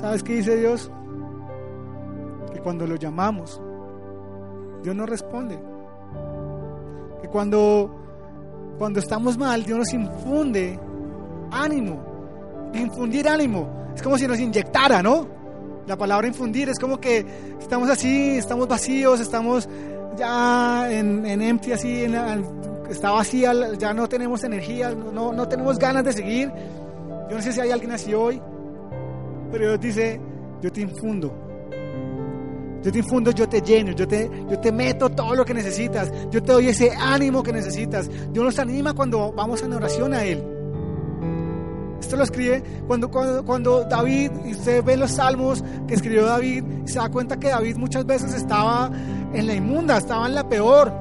B: ¿Sabes qué dice Dios? Que cuando lo llamamos, Dios nos responde. Que cuando, cuando estamos mal, Dios nos infunde ánimo. Infundir ánimo. Es como si nos inyectara, ¿no? La palabra infundir es como que estamos así, estamos vacíos, estamos ya en, en empty, así, en, está vacía, ya no tenemos energía, no, no tenemos ganas de seguir. Yo no sé si hay alguien así hoy, pero Dios dice, yo te infundo. Yo te infundo, yo te lleno, yo te, yo te meto todo lo que necesitas, yo te doy ese ánimo que necesitas. Dios nos anima cuando vamos en oración a Él. Esto lo escribe cuando, cuando, cuando David, y usted ve los salmos que escribió David, y se da cuenta que David muchas veces estaba en la inmunda, estaba en la peor.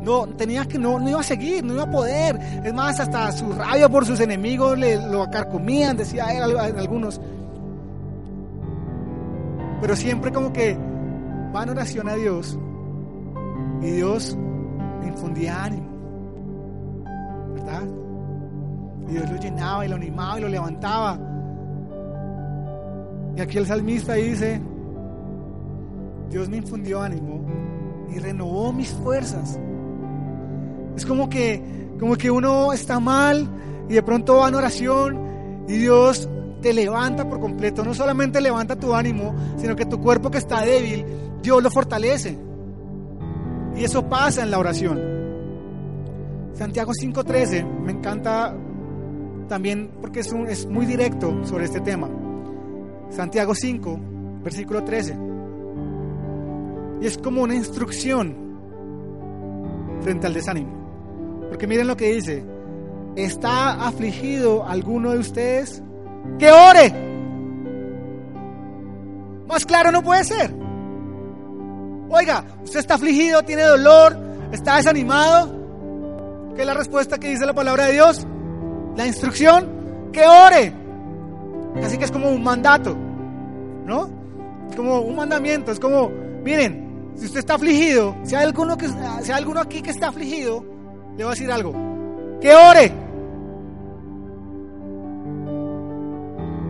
B: No, tenía que, no, no iba a seguir, no iba a poder. Es más, hasta su rabia por sus enemigos le, lo acarcomían, decía él, algunos. Pero siempre como que va en oración a Dios y Dios infundía ánimo. ¿Verdad? Y Dios lo llenaba y lo animaba y lo levantaba. Y aquí el salmista dice, Dios me infundió ánimo y renovó mis fuerzas. Es como que, como que uno está mal y de pronto va en oración y Dios te levanta por completo. No solamente levanta tu ánimo, sino que tu cuerpo que está débil, Dios lo fortalece. Y eso pasa en la oración. Santiago 5.13 me encanta también porque es, un, es muy directo sobre este tema. Santiago 5, versículo 13. Y es como una instrucción frente al desánimo. Porque miren lo que dice. ¿Está afligido alguno de ustedes? Que ore. Más claro no puede ser. Oiga, usted está afligido, tiene dolor, está desanimado. ¿Qué es la respuesta que dice la palabra de Dios? La instrucción, que ore. Así que es como un mandato, ¿no? Es como un mandamiento, es como, miren, si usted está afligido, si hay alguno, que, si hay alguno aquí que está afligido, le voy a decir algo, que ore.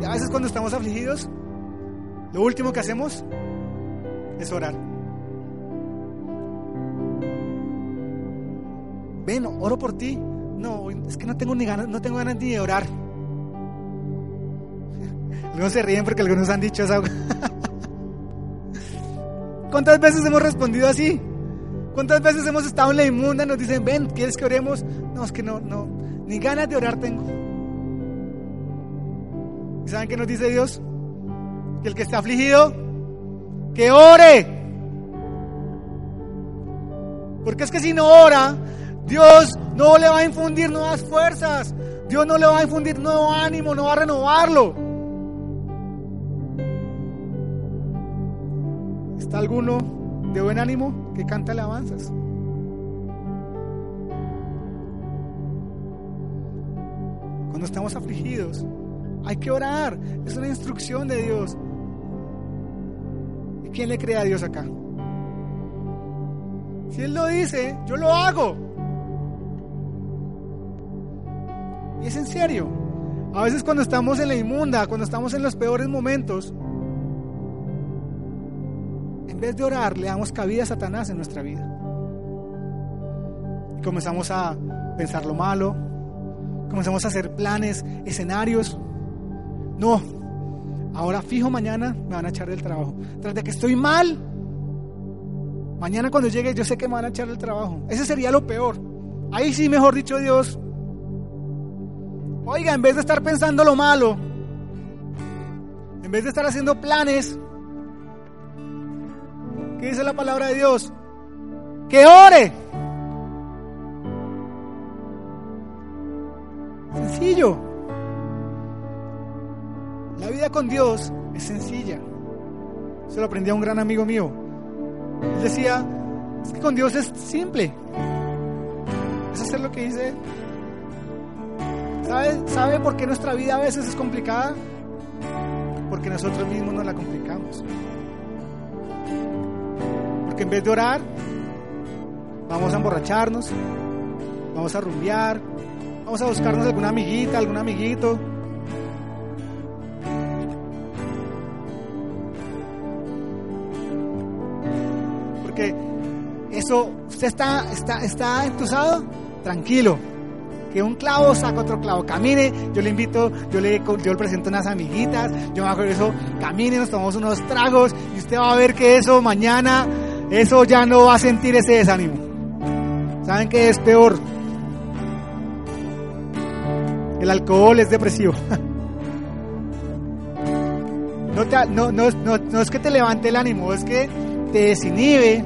B: Y a veces cuando estamos afligidos, lo último que hacemos es orar. Ven, oro por ti. No, es que no tengo ni ganas, no tengo ganas ni de orar. Algunos se ríen porque algunos han dicho eso. ¿Cuántas veces hemos respondido así? ¿Cuántas veces hemos estado en la inmunda nos dicen, ven, ¿quieres que oremos? No, es que no, no, ni ganas de orar tengo. ¿Y saben qué nos dice Dios? Que el que está afligido, que ore. Porque es que si no ora, Dios no le va a infundir nuevas fuerzas. Dios no le va a infundir nuevo ánimo, no va a renovarlo. ¿Está alguno de buen ánimo que canta alabanzas? Cuando estamos afligidos, hay que orar. Es una instrucción de Dios. ¿Y quién le cree a Dios acá? Si Él lo dice, yo lo hago. Es en serio. A veces cuando estamos en la inmunda, cuando estamos en los peores momentos, en vez de orar, le damos cabida a Satanás en nuestra vida. Y comenzamos a pensar lo malo, comenzamos a hacer planes, escenarios. No, ahora fijo mañana me van a echar del trabajo. Tras de que estoy mal, mañana cuando llegue yo sé que me van a echar del trabajo. Ese sería lo peor. Ahí sí, mejor dicho Dios. Oiga, en vez de estar pensando lo malo, en vez de estar haciendo planes, ¿qué dice la palabra de Dios? Que ore. Sencillo. La vida con Dios es sencilla. Se lo aprendí a un gran amigo mío. Él decía, es que con Dios es simple. Es hacer lo que dice. ¿Sabe, ¿Sabe por qué nuestra vida a veces es complicada? Porque nosotros mismos nos la complicamos. Porque en vez de orar, vamos a emborracharnos, vamos a rumbear, Vamos a buscarnos alguna amiguita, algún amiguito. Porque eso, usted está, está, está entusado, tranquilo. Que un clavo saca otro clavo. Camine, yo le invito, yo le, yo le presento unas amiguitas, yo me hago eso, camine, nos tomamos unos tragos y usted va a ver que eso mañana, eso ya no va a sentir ese desánimo. ¿Saben qué es peor? El alcohol es depresivo. No, no, es que te levante el ánimo, es que te desinhibe,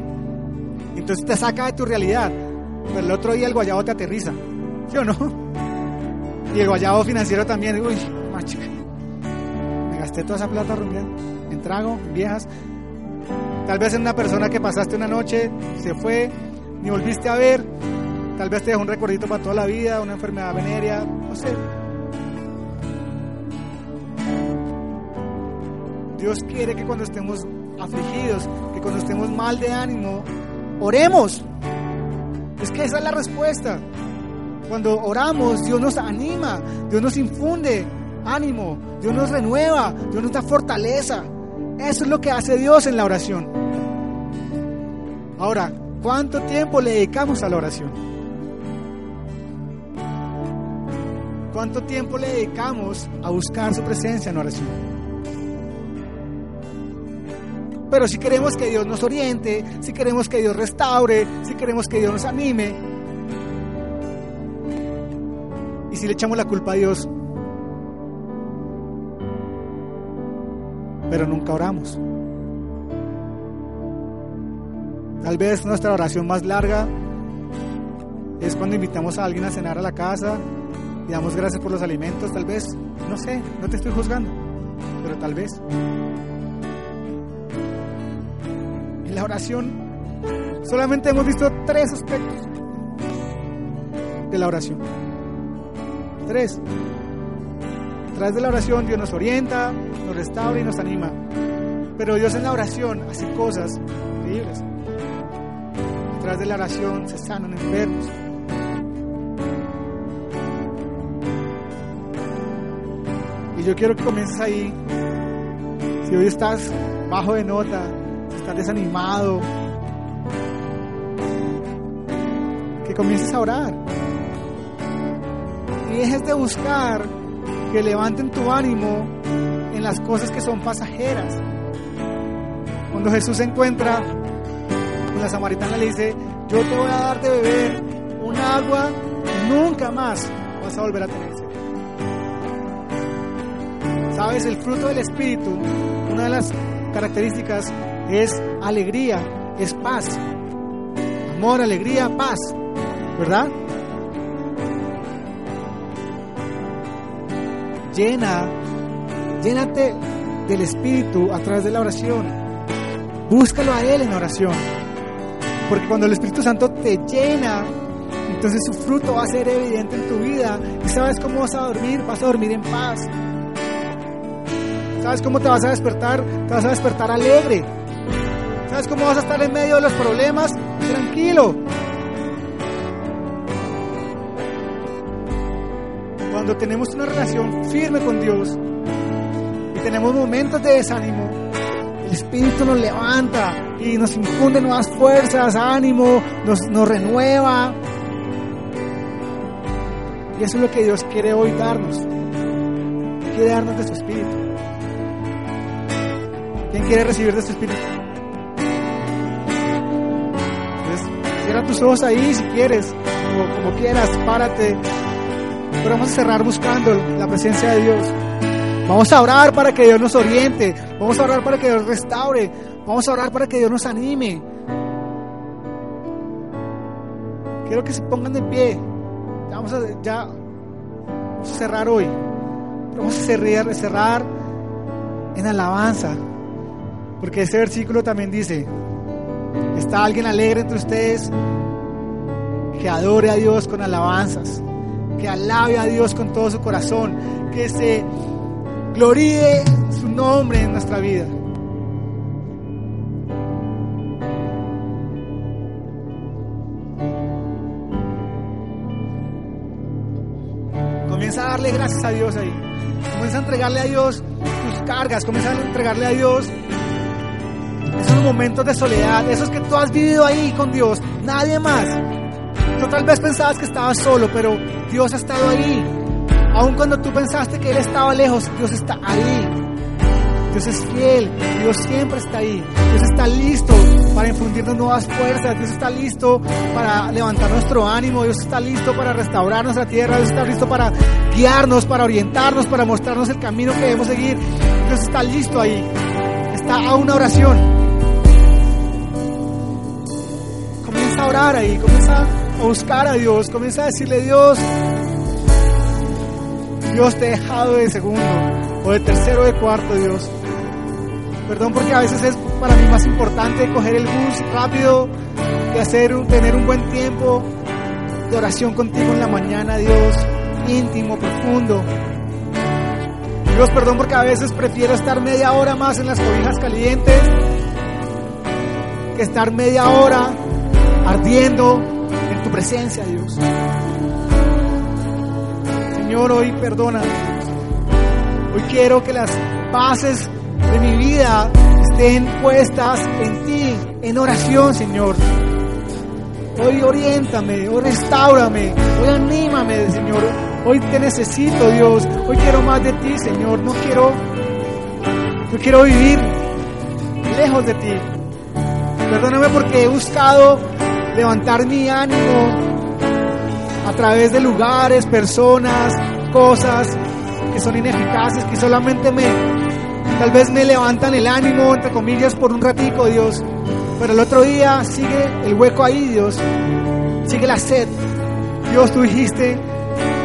B: entonces te saca de tu realidad. Pero el otro día el guayabo te aterriza, ¿sí o no? Y el guayabo financiero también, uy, macho, me gasté toda esa plata rumbeando, en trago, en viejas. Tal vez en una persona que pasaste una noche, se fue, ni volviste a ver, tal vez te dejó un recuerdito para toda la vida, una enfermedad venérea, no sé. Dios quiere que cuando estemos afligidos, que cuando estemos mal de ánimo, oremos. Es que esa es la respuesta. Cuando oramos, Dios nos anima, Dios nos infunde ánimo, Dios nos renueva, Dios nos da fortaleza. Eso es lo que hace Dios en la oración. Ahora, ¿cuánto tiempo le dedicamos a la oración? ¿Cuánto tiempo le dedicamos a buscar su presencia en oración? Pero si queremos que Dios nos oriente, si queremos que Dios restaure, si queremos que Dios nos anime, y si le echamos la culpa a Dios, pero nunca oramos. Tal vez nuestra oración más larga es cuando invitamos a alguien a cenar a la casa y damos gracias por los alimentos, tal vez, no sé, no te estoy juzgando, pero tal vez. la oración, solamente hemos visto tres aspectos de la oración. Tres. A través de la oración Dios nos orienta, nos restaura y nos anima. Pero Dios en la oración hace cosas increíbles. A través de la oración se sanan enfermos. Y yo quiero que comiences ahí. Si hoy estás bajo de nota, estás desanimado, que comiences a orar. Dejes de buscar que levanten tu ánimo en las cosas que son pasajeras. Cuando Jesús se encuentra con la samaritana le dice, yo te voy a dar de beber un agua, nunca más vas a volver a tener sed. Sabes, el fruto del Espíritu, una de las características es alegría, es paz. Amor, alegría, paz. ¿verdad? Llena, llénate del Espíritu a través de la oración. Búscalo a Él en oración. Porque cuando el Espíritu Santo te llena, entonces su fruto va a ser evidente en tu vida. ¿Y sabes cómo vas a dormir? Vas a dormir en paz. ¿Sabes cómo te vas a despertar? Te vas a despertar alegre. ¿Sabes cómo vas a estar en medio de los problemas? Tranquilo. Cuando tenemos una relación firme con Dios y tenemos momentos de desánimo, el Espíritu nos levanta y nos infunde nuevas fuerzas, ánimo, nos, nos renueva. Y eso es lo que Dios quiere hoy darnos. Quiere darnos de su Espíritu. ¿Quién quiere recibir de su Espíritu? Entonces, cierra tus ojos ahí si quieres, como quieras, párate. Pero vamos a cerrar buscando la presencia de Dios. Vamos a orar para que Dios nos oriente. Vamos a orar para que Dios restaure. Vamos a orar para que Dios nos anime. Quiero que se pongan de pie. Ya vamos a, cerrar hoy. Pero vamos a cerrar, cerrar en alabanza. Porque este versículo también dice, ¿está alguien alegre entre ustedes? Que adore a Dios con alabanzas, que alabe a Dios con todo su corazón, que se gloríe su nombre en nuestra vida. Comienza a darle gracias a Dios ahí. Comienza a entregarle a Dios tus cargas, comienza a entregarle a Dios esos momentos de soledad, esos que tú has vivido ahí con Dios, nadie más. Tú tal vez pensabas que estabas solo, pero Dios ha estado ahí. Aun cuando tú pensaste que Él estaba lejos, Dios está ahí. Dios es fiel, Dios siempre está ahí. Dios está listo para infundirnos nuevas fuerzas, Dios está listo para levantar nuestro ánimo, Dios está listo para restaurar nuestra tierra, Dios está listo para guiarnos, para orientarnos, para mostrarnos el camino que debemos seguir. Dios está listo ahí. Está a una oración. Comienza a orar ahí, comienza a buscar a Dios, comienza a decirle Dios, Dios te he dejado de segundo o de tercero o de cuarto, Dios. Perdón porque a veces es para mí más importante coger el bus rápido que hacer tener un buen tiempo de oración contigo en la mañana, Dios, íntimo, profundo. Dios, perdón porque a veces prefiero estar media hora más en las cobijas calientes que estar media hora ardiendo en tu presencia, Dios. Señor, hoy perdona. Hoy quiero que las bases de mi vida estén puestas en ti, en oración, Señor. Hoy oriéntame, hoy restaurame, hoy anímame, Señor. Hoy te necesito, Dios. Hoy quiero más de ti, Señor. No quiero, no quiero vivir lejos de ti. Perdóname porque he buscado levantar mi ánimo a través de lugares, personas, cosas que son ineficaces, que solamente me, tal vez me levantan el ánimo, entre comillas, por un ratico, Dios. Pero el otro día sigue el hueco ahí, Dios. Sigue la sed. Dios, tú dijiste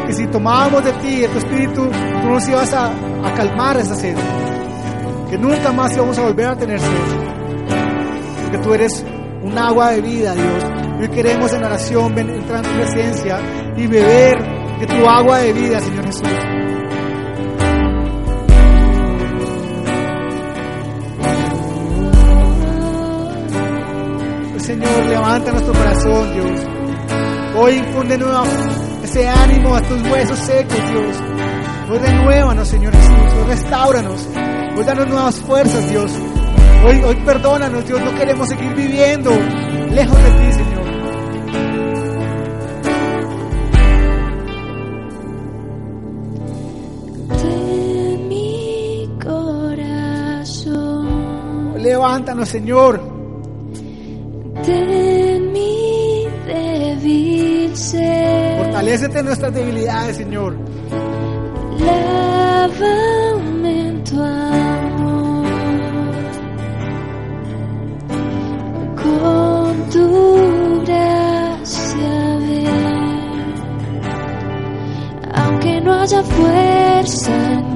B: que si tomábamos de ti, de tu espíritu, tú nos ibas a, a calmar esa sed. Que nunca más íbamos a volver a tener sed. Porque tú eres un agua de vida, Dios. Hoy queremos en oración entrar en tu presencia y beber de tu agua de vida, Señor Jesús. Señor, levanta nuestro corazón, Dios. Hoy infunde nuevo ese ánimo a tus huesos secos, Dios. Hoy renuévanos, Señor Jesús. Hoy restauranos. Hoy danos nuevas fuerzas, Dios. Hoy, hoy perdónanos, Dios. No queremos seguir viviendo lejos de ti, Señor. levántanos, Señor.
C: Ten mi débil ser.
B: Fortalécete nuestras debilidades, Señor.
C: Lávame en tu amor. Con tu gracia, ven. Aunque no haya fuerza en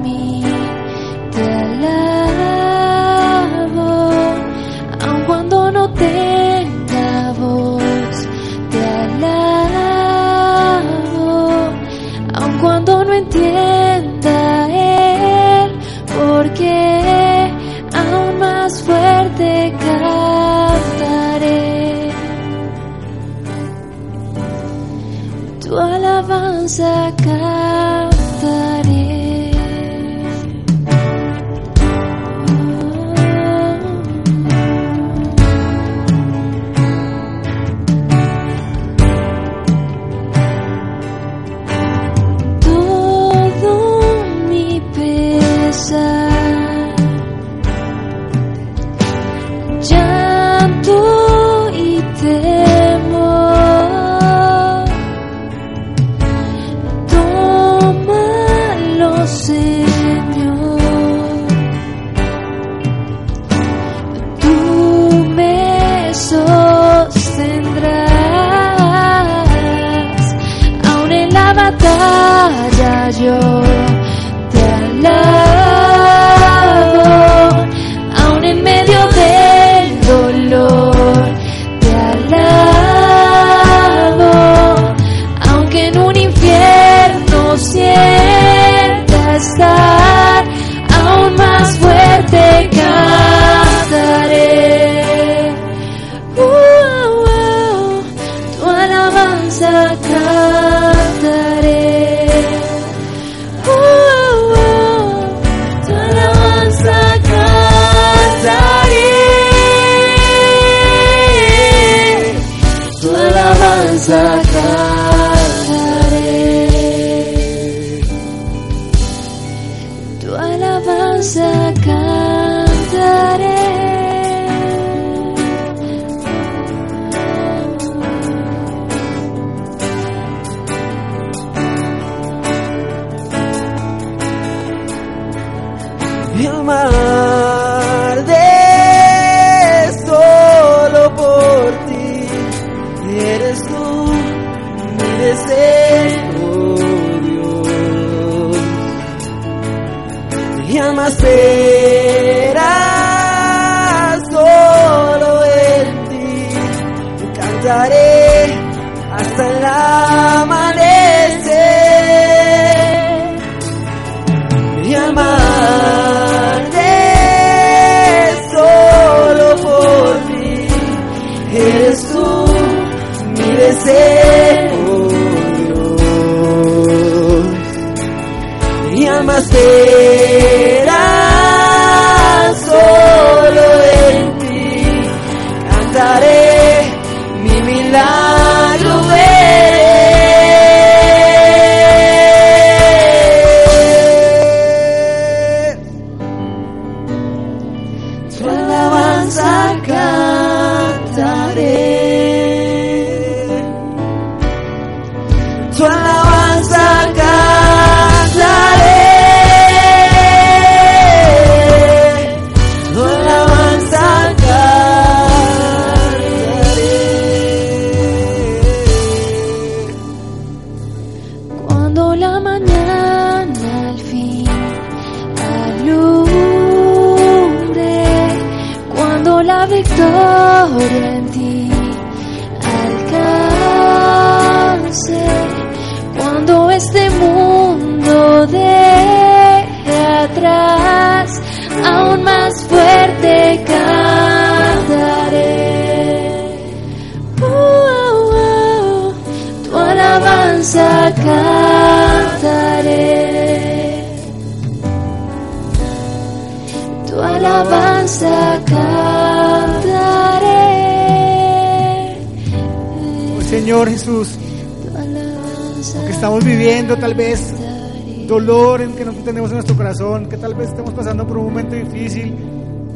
D: por
B: un momento difícil.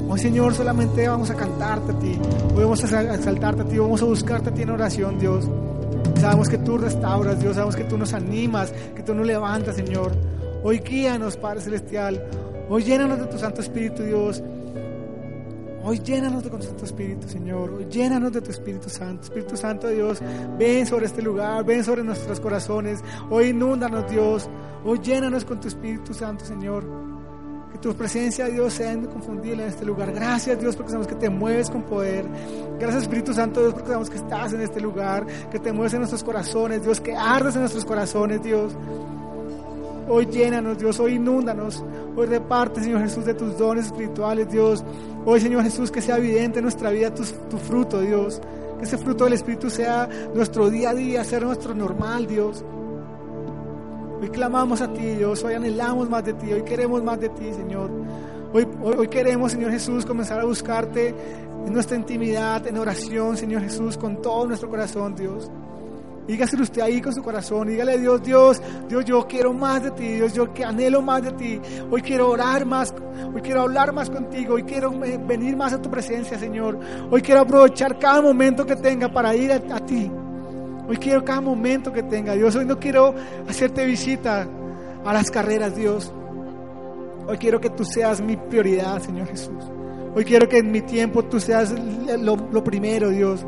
B: Hoy Señor solamente vamos a cantarte a ti, hoy vamos a exaltarte a ti, vamos a buscarte a ti en oración Dios. Sabemos que tú restauras Dios, sabemos que tú nos animas, que tú nos levantas Señor. Hoy guíanos Padre Celestial, hoy llénanos de tu Santo Espíritu Dios. Hoy llénanos de tu Espíritu, Señor. Hoy llénanos de tu Espíritu Santo. Espíritu Santo Dios, ven sobre este lugar, ven sobre nuestros corazones. Hoy inúndanos, Dios. Hoy llénanos con tu Espíritu Santo, Señor. Que tu presencia, Dios, sea inconfundible en este lugar. Gracias, Dios, porque sabemos que te mueves con poder. Gracias, Espíritu Santo, Dios, porque sabemos que estás en este lugar, que te mueves en nuestros corazones, Dios, que ardes en nuestros corazones, Dios. Hoy llénanos, Dios, hoy inúndanos, hoy reparte, Señor Jesús, de tus dones espirituales, Dios. Hoy, Señor Jesús, que sea evidente en nuestra vida tu, tu fruto, Dios. Que ese fruto del Espíritu sea nuestro día a día, sea nuestro normal, Dios. Hoy clamamos a ti, Dios. Hoy anhelamos más de ti. Hoy queremos más de ti, Señor. Hoy, hoy, queremos, Señor Jesús, comenzar a buscarte en nuestra intimidad, en oración, Señor Jesús, con todo nuestro corazón, Dios. Dígaselo usted ahí con su corazón. Dígale Dios, Dios, Dios, yo quiero más de ti. Dios, yo que anhelo más de ti. Hoy quiero orar más. Hoy quiero hablar más contigo. Hoy quiero venir más a tu presencia, Señor. Hoy quiero aprovechar cada momento que tenga para ir a ti. Hoy quiero cada momento que tenga, Dios. Hoy no quiero hacerte visita a las carreras, Dios. Hoy quiero que tú seas mi prioridad, Señor Jesús. Hoy quiero que en mi tiempo tú seas lo, primero, Dios.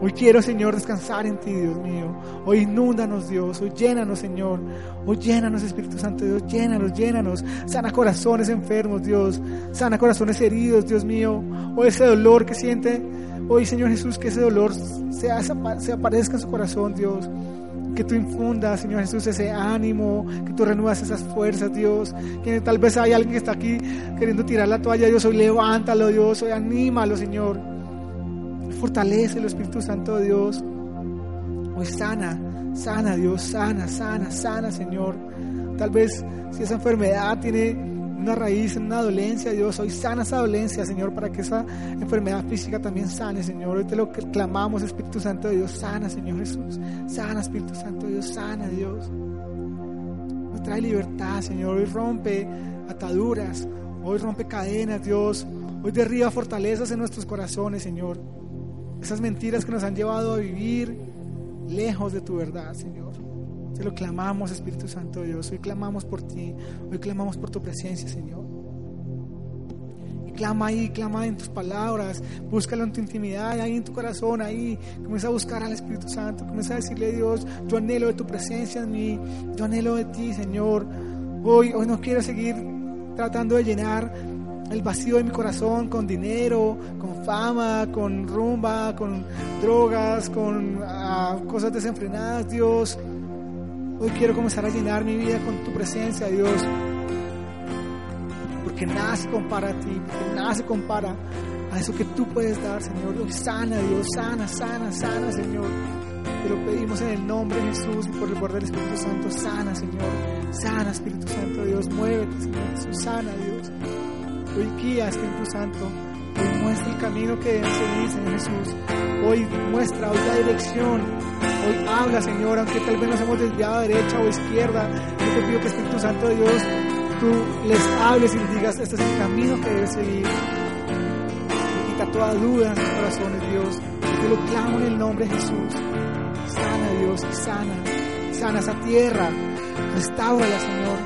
B: Hoy quiero, Señor, descansar en ti, Dios mío. Hoy inúndanos, Dios. Hoy llénanos, Señor. Hoy llénanos, Espíritu Santo, Dios. Llénanos, llénanos. Sana corazones enfermos, Dios. Sana corazones heridos, Dios mío. Hoy ese dolor que siente, hoy, Señor Jesús, que ese dolor se, aparezca en su corazón, Dios. Que tú infundas, Señor Jesús, ese ánimo, que tú renuevas esas fuerzas, Dios. Que tal vez hay alguien que está aquí queriendo tirar la toalla, Dios. Hoy levántalo, Dios. Hoy anímalo, Señor. Fortalece el Espíritu Santo Dios. Hoy sana, sana Dios, sana, sana, sana Señor. Tal vez si esa enfermedad tiene una raíz en una dolencia, Dios, hoy sana esa dolencia, Señor, para que esa enfermedad física también sane, Señor. Hoy te lo clamamos, Espíritu Santo de Dios, sana, Señor Jesús. Sana, Espíritu Santo de Dios, sana, Dios. Hoy trae libertad, Señor. Hoy rompe ataduras. Hoy rompe cadenas, Dios. Hoy derriba fortalezas en nuestros corazones, Señor. Esas mentiras que nos han llevado a vivir lejos de tu verdad, Señor. Te lo clamamos, Espíritu Santo Dios. Hoy clamamos por ti. Hoy clamamos por tu presencia, Señor. Clama ahí, clama en tus palabras. Búscalo en tu intimidad, ahí en tu corazón, ahí. Comienza a buscar al Espíritu Santo. Comienza a decirle Dios, yo anhelo de tu presencia en mí. Yo anhelo de ti, Señor. Hoy, hoy no quiero seguir tratando de llenar el vacío de mi corazón con dinero, con fama, con rumba, con drogas, con uh, cosas desenfrenadas, Dios. Hoy quiero comenzar a llenar mi vida con tu presencia, Dios. Porque nada se compara a ti, porque nada se compara a eso que tú puedes dar, Señor. Hoy sana, Dios, sana, sana, sana, Señor. Te lo pedimos en el nombre de Jesús y por el poder del Espíritu Santo. Sana, Señor. Sana, Espíritu Santo, Dios. Muévete, Señor Jesús. Sana, Dios. Hoy guía, Espíritu Santo. Hoy muestra el camino que debes seguir, Señor Jesús. Hoy muestra, hoy da dirección. Hoy habla, Señor, aunque tal vez nos hemos desviado a derecha o izquierda. Yo te pido que Espíritu Santo Dios, tú les hables y les digas, este es el camino que debes seguir. Y quita toda duda en sus corazones, Dios. Te lo clamo en el nombre de Jesús. Sana, Dios, sana. Sana esa tierra. Restáurala, Señor.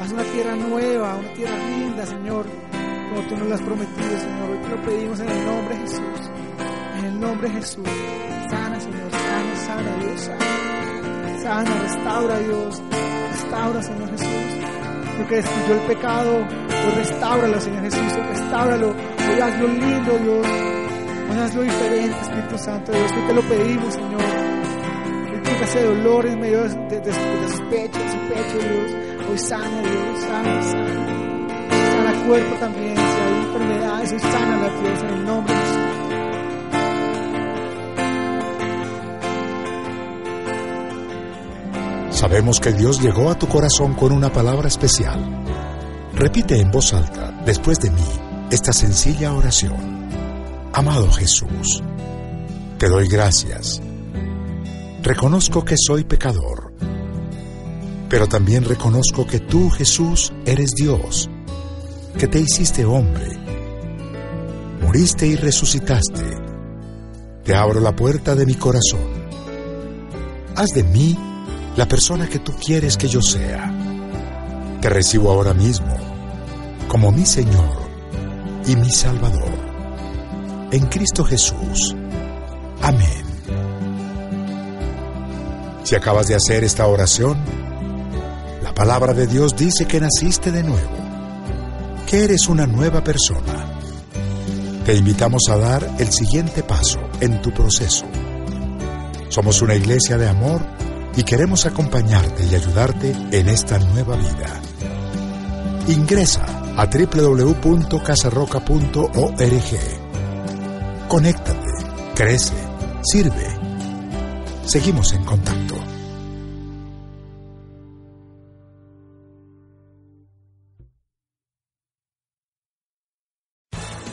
B: Haz una tierra nueva, una tierra linda, Señor tú nos lo has prometido, Señor. Hoy te lo pedimos en el nombre de Jesús. En el nombre de Jesús. Sana, Señor. Sana, sana, Dios. Sana, sana restaura, Dios. Restaura, Señor Jesús. Lo que destruyó el pecado, hoy restáuralo, Señor Jesús. Hoy restáuralo. Hoy hazlo lindo, Dios. Hoy hazlo diferente, Espíritu Santo, Dios. Hoy te lo pedimos, Señor. Ese dolor en medio de, de, de, de su pecho, Dios. Hoy sana, Dios. Sana, sana cuerpo también, si hay enfermedades, sana la en el nombre de Jesús.
A: Sabemos que Dios llegó a tu corazón con una palabra especial. Repite en voz alta, después de mí, esta sencilla oración. Amado Jesús, te doy gracias. Reconozco que soy pecador, pero también reconozco que tú, Jesús, eres Dios que te hiciste hombre, moriste y resucitaste. Te abro la puerta de mi corazón. Haz de mí la persona que tú quieres que yo sea. Te recibo ahora mismo como mi Señor y mi Salvador. en Cristo Jesús. Amén. Si acabas de hacer esta oración, la palabra de Dios dice que naciste de nuevo, que eres una nueva persona. Te invitamos a dar el siguiente paso en tu proceso. Somos una iglesia de amor y queremos acompañarte y ayudarte en esta nueva vida. Ingresa a www.casarroca.org. Conéctate, crece, sirve. Seguimos en contacto.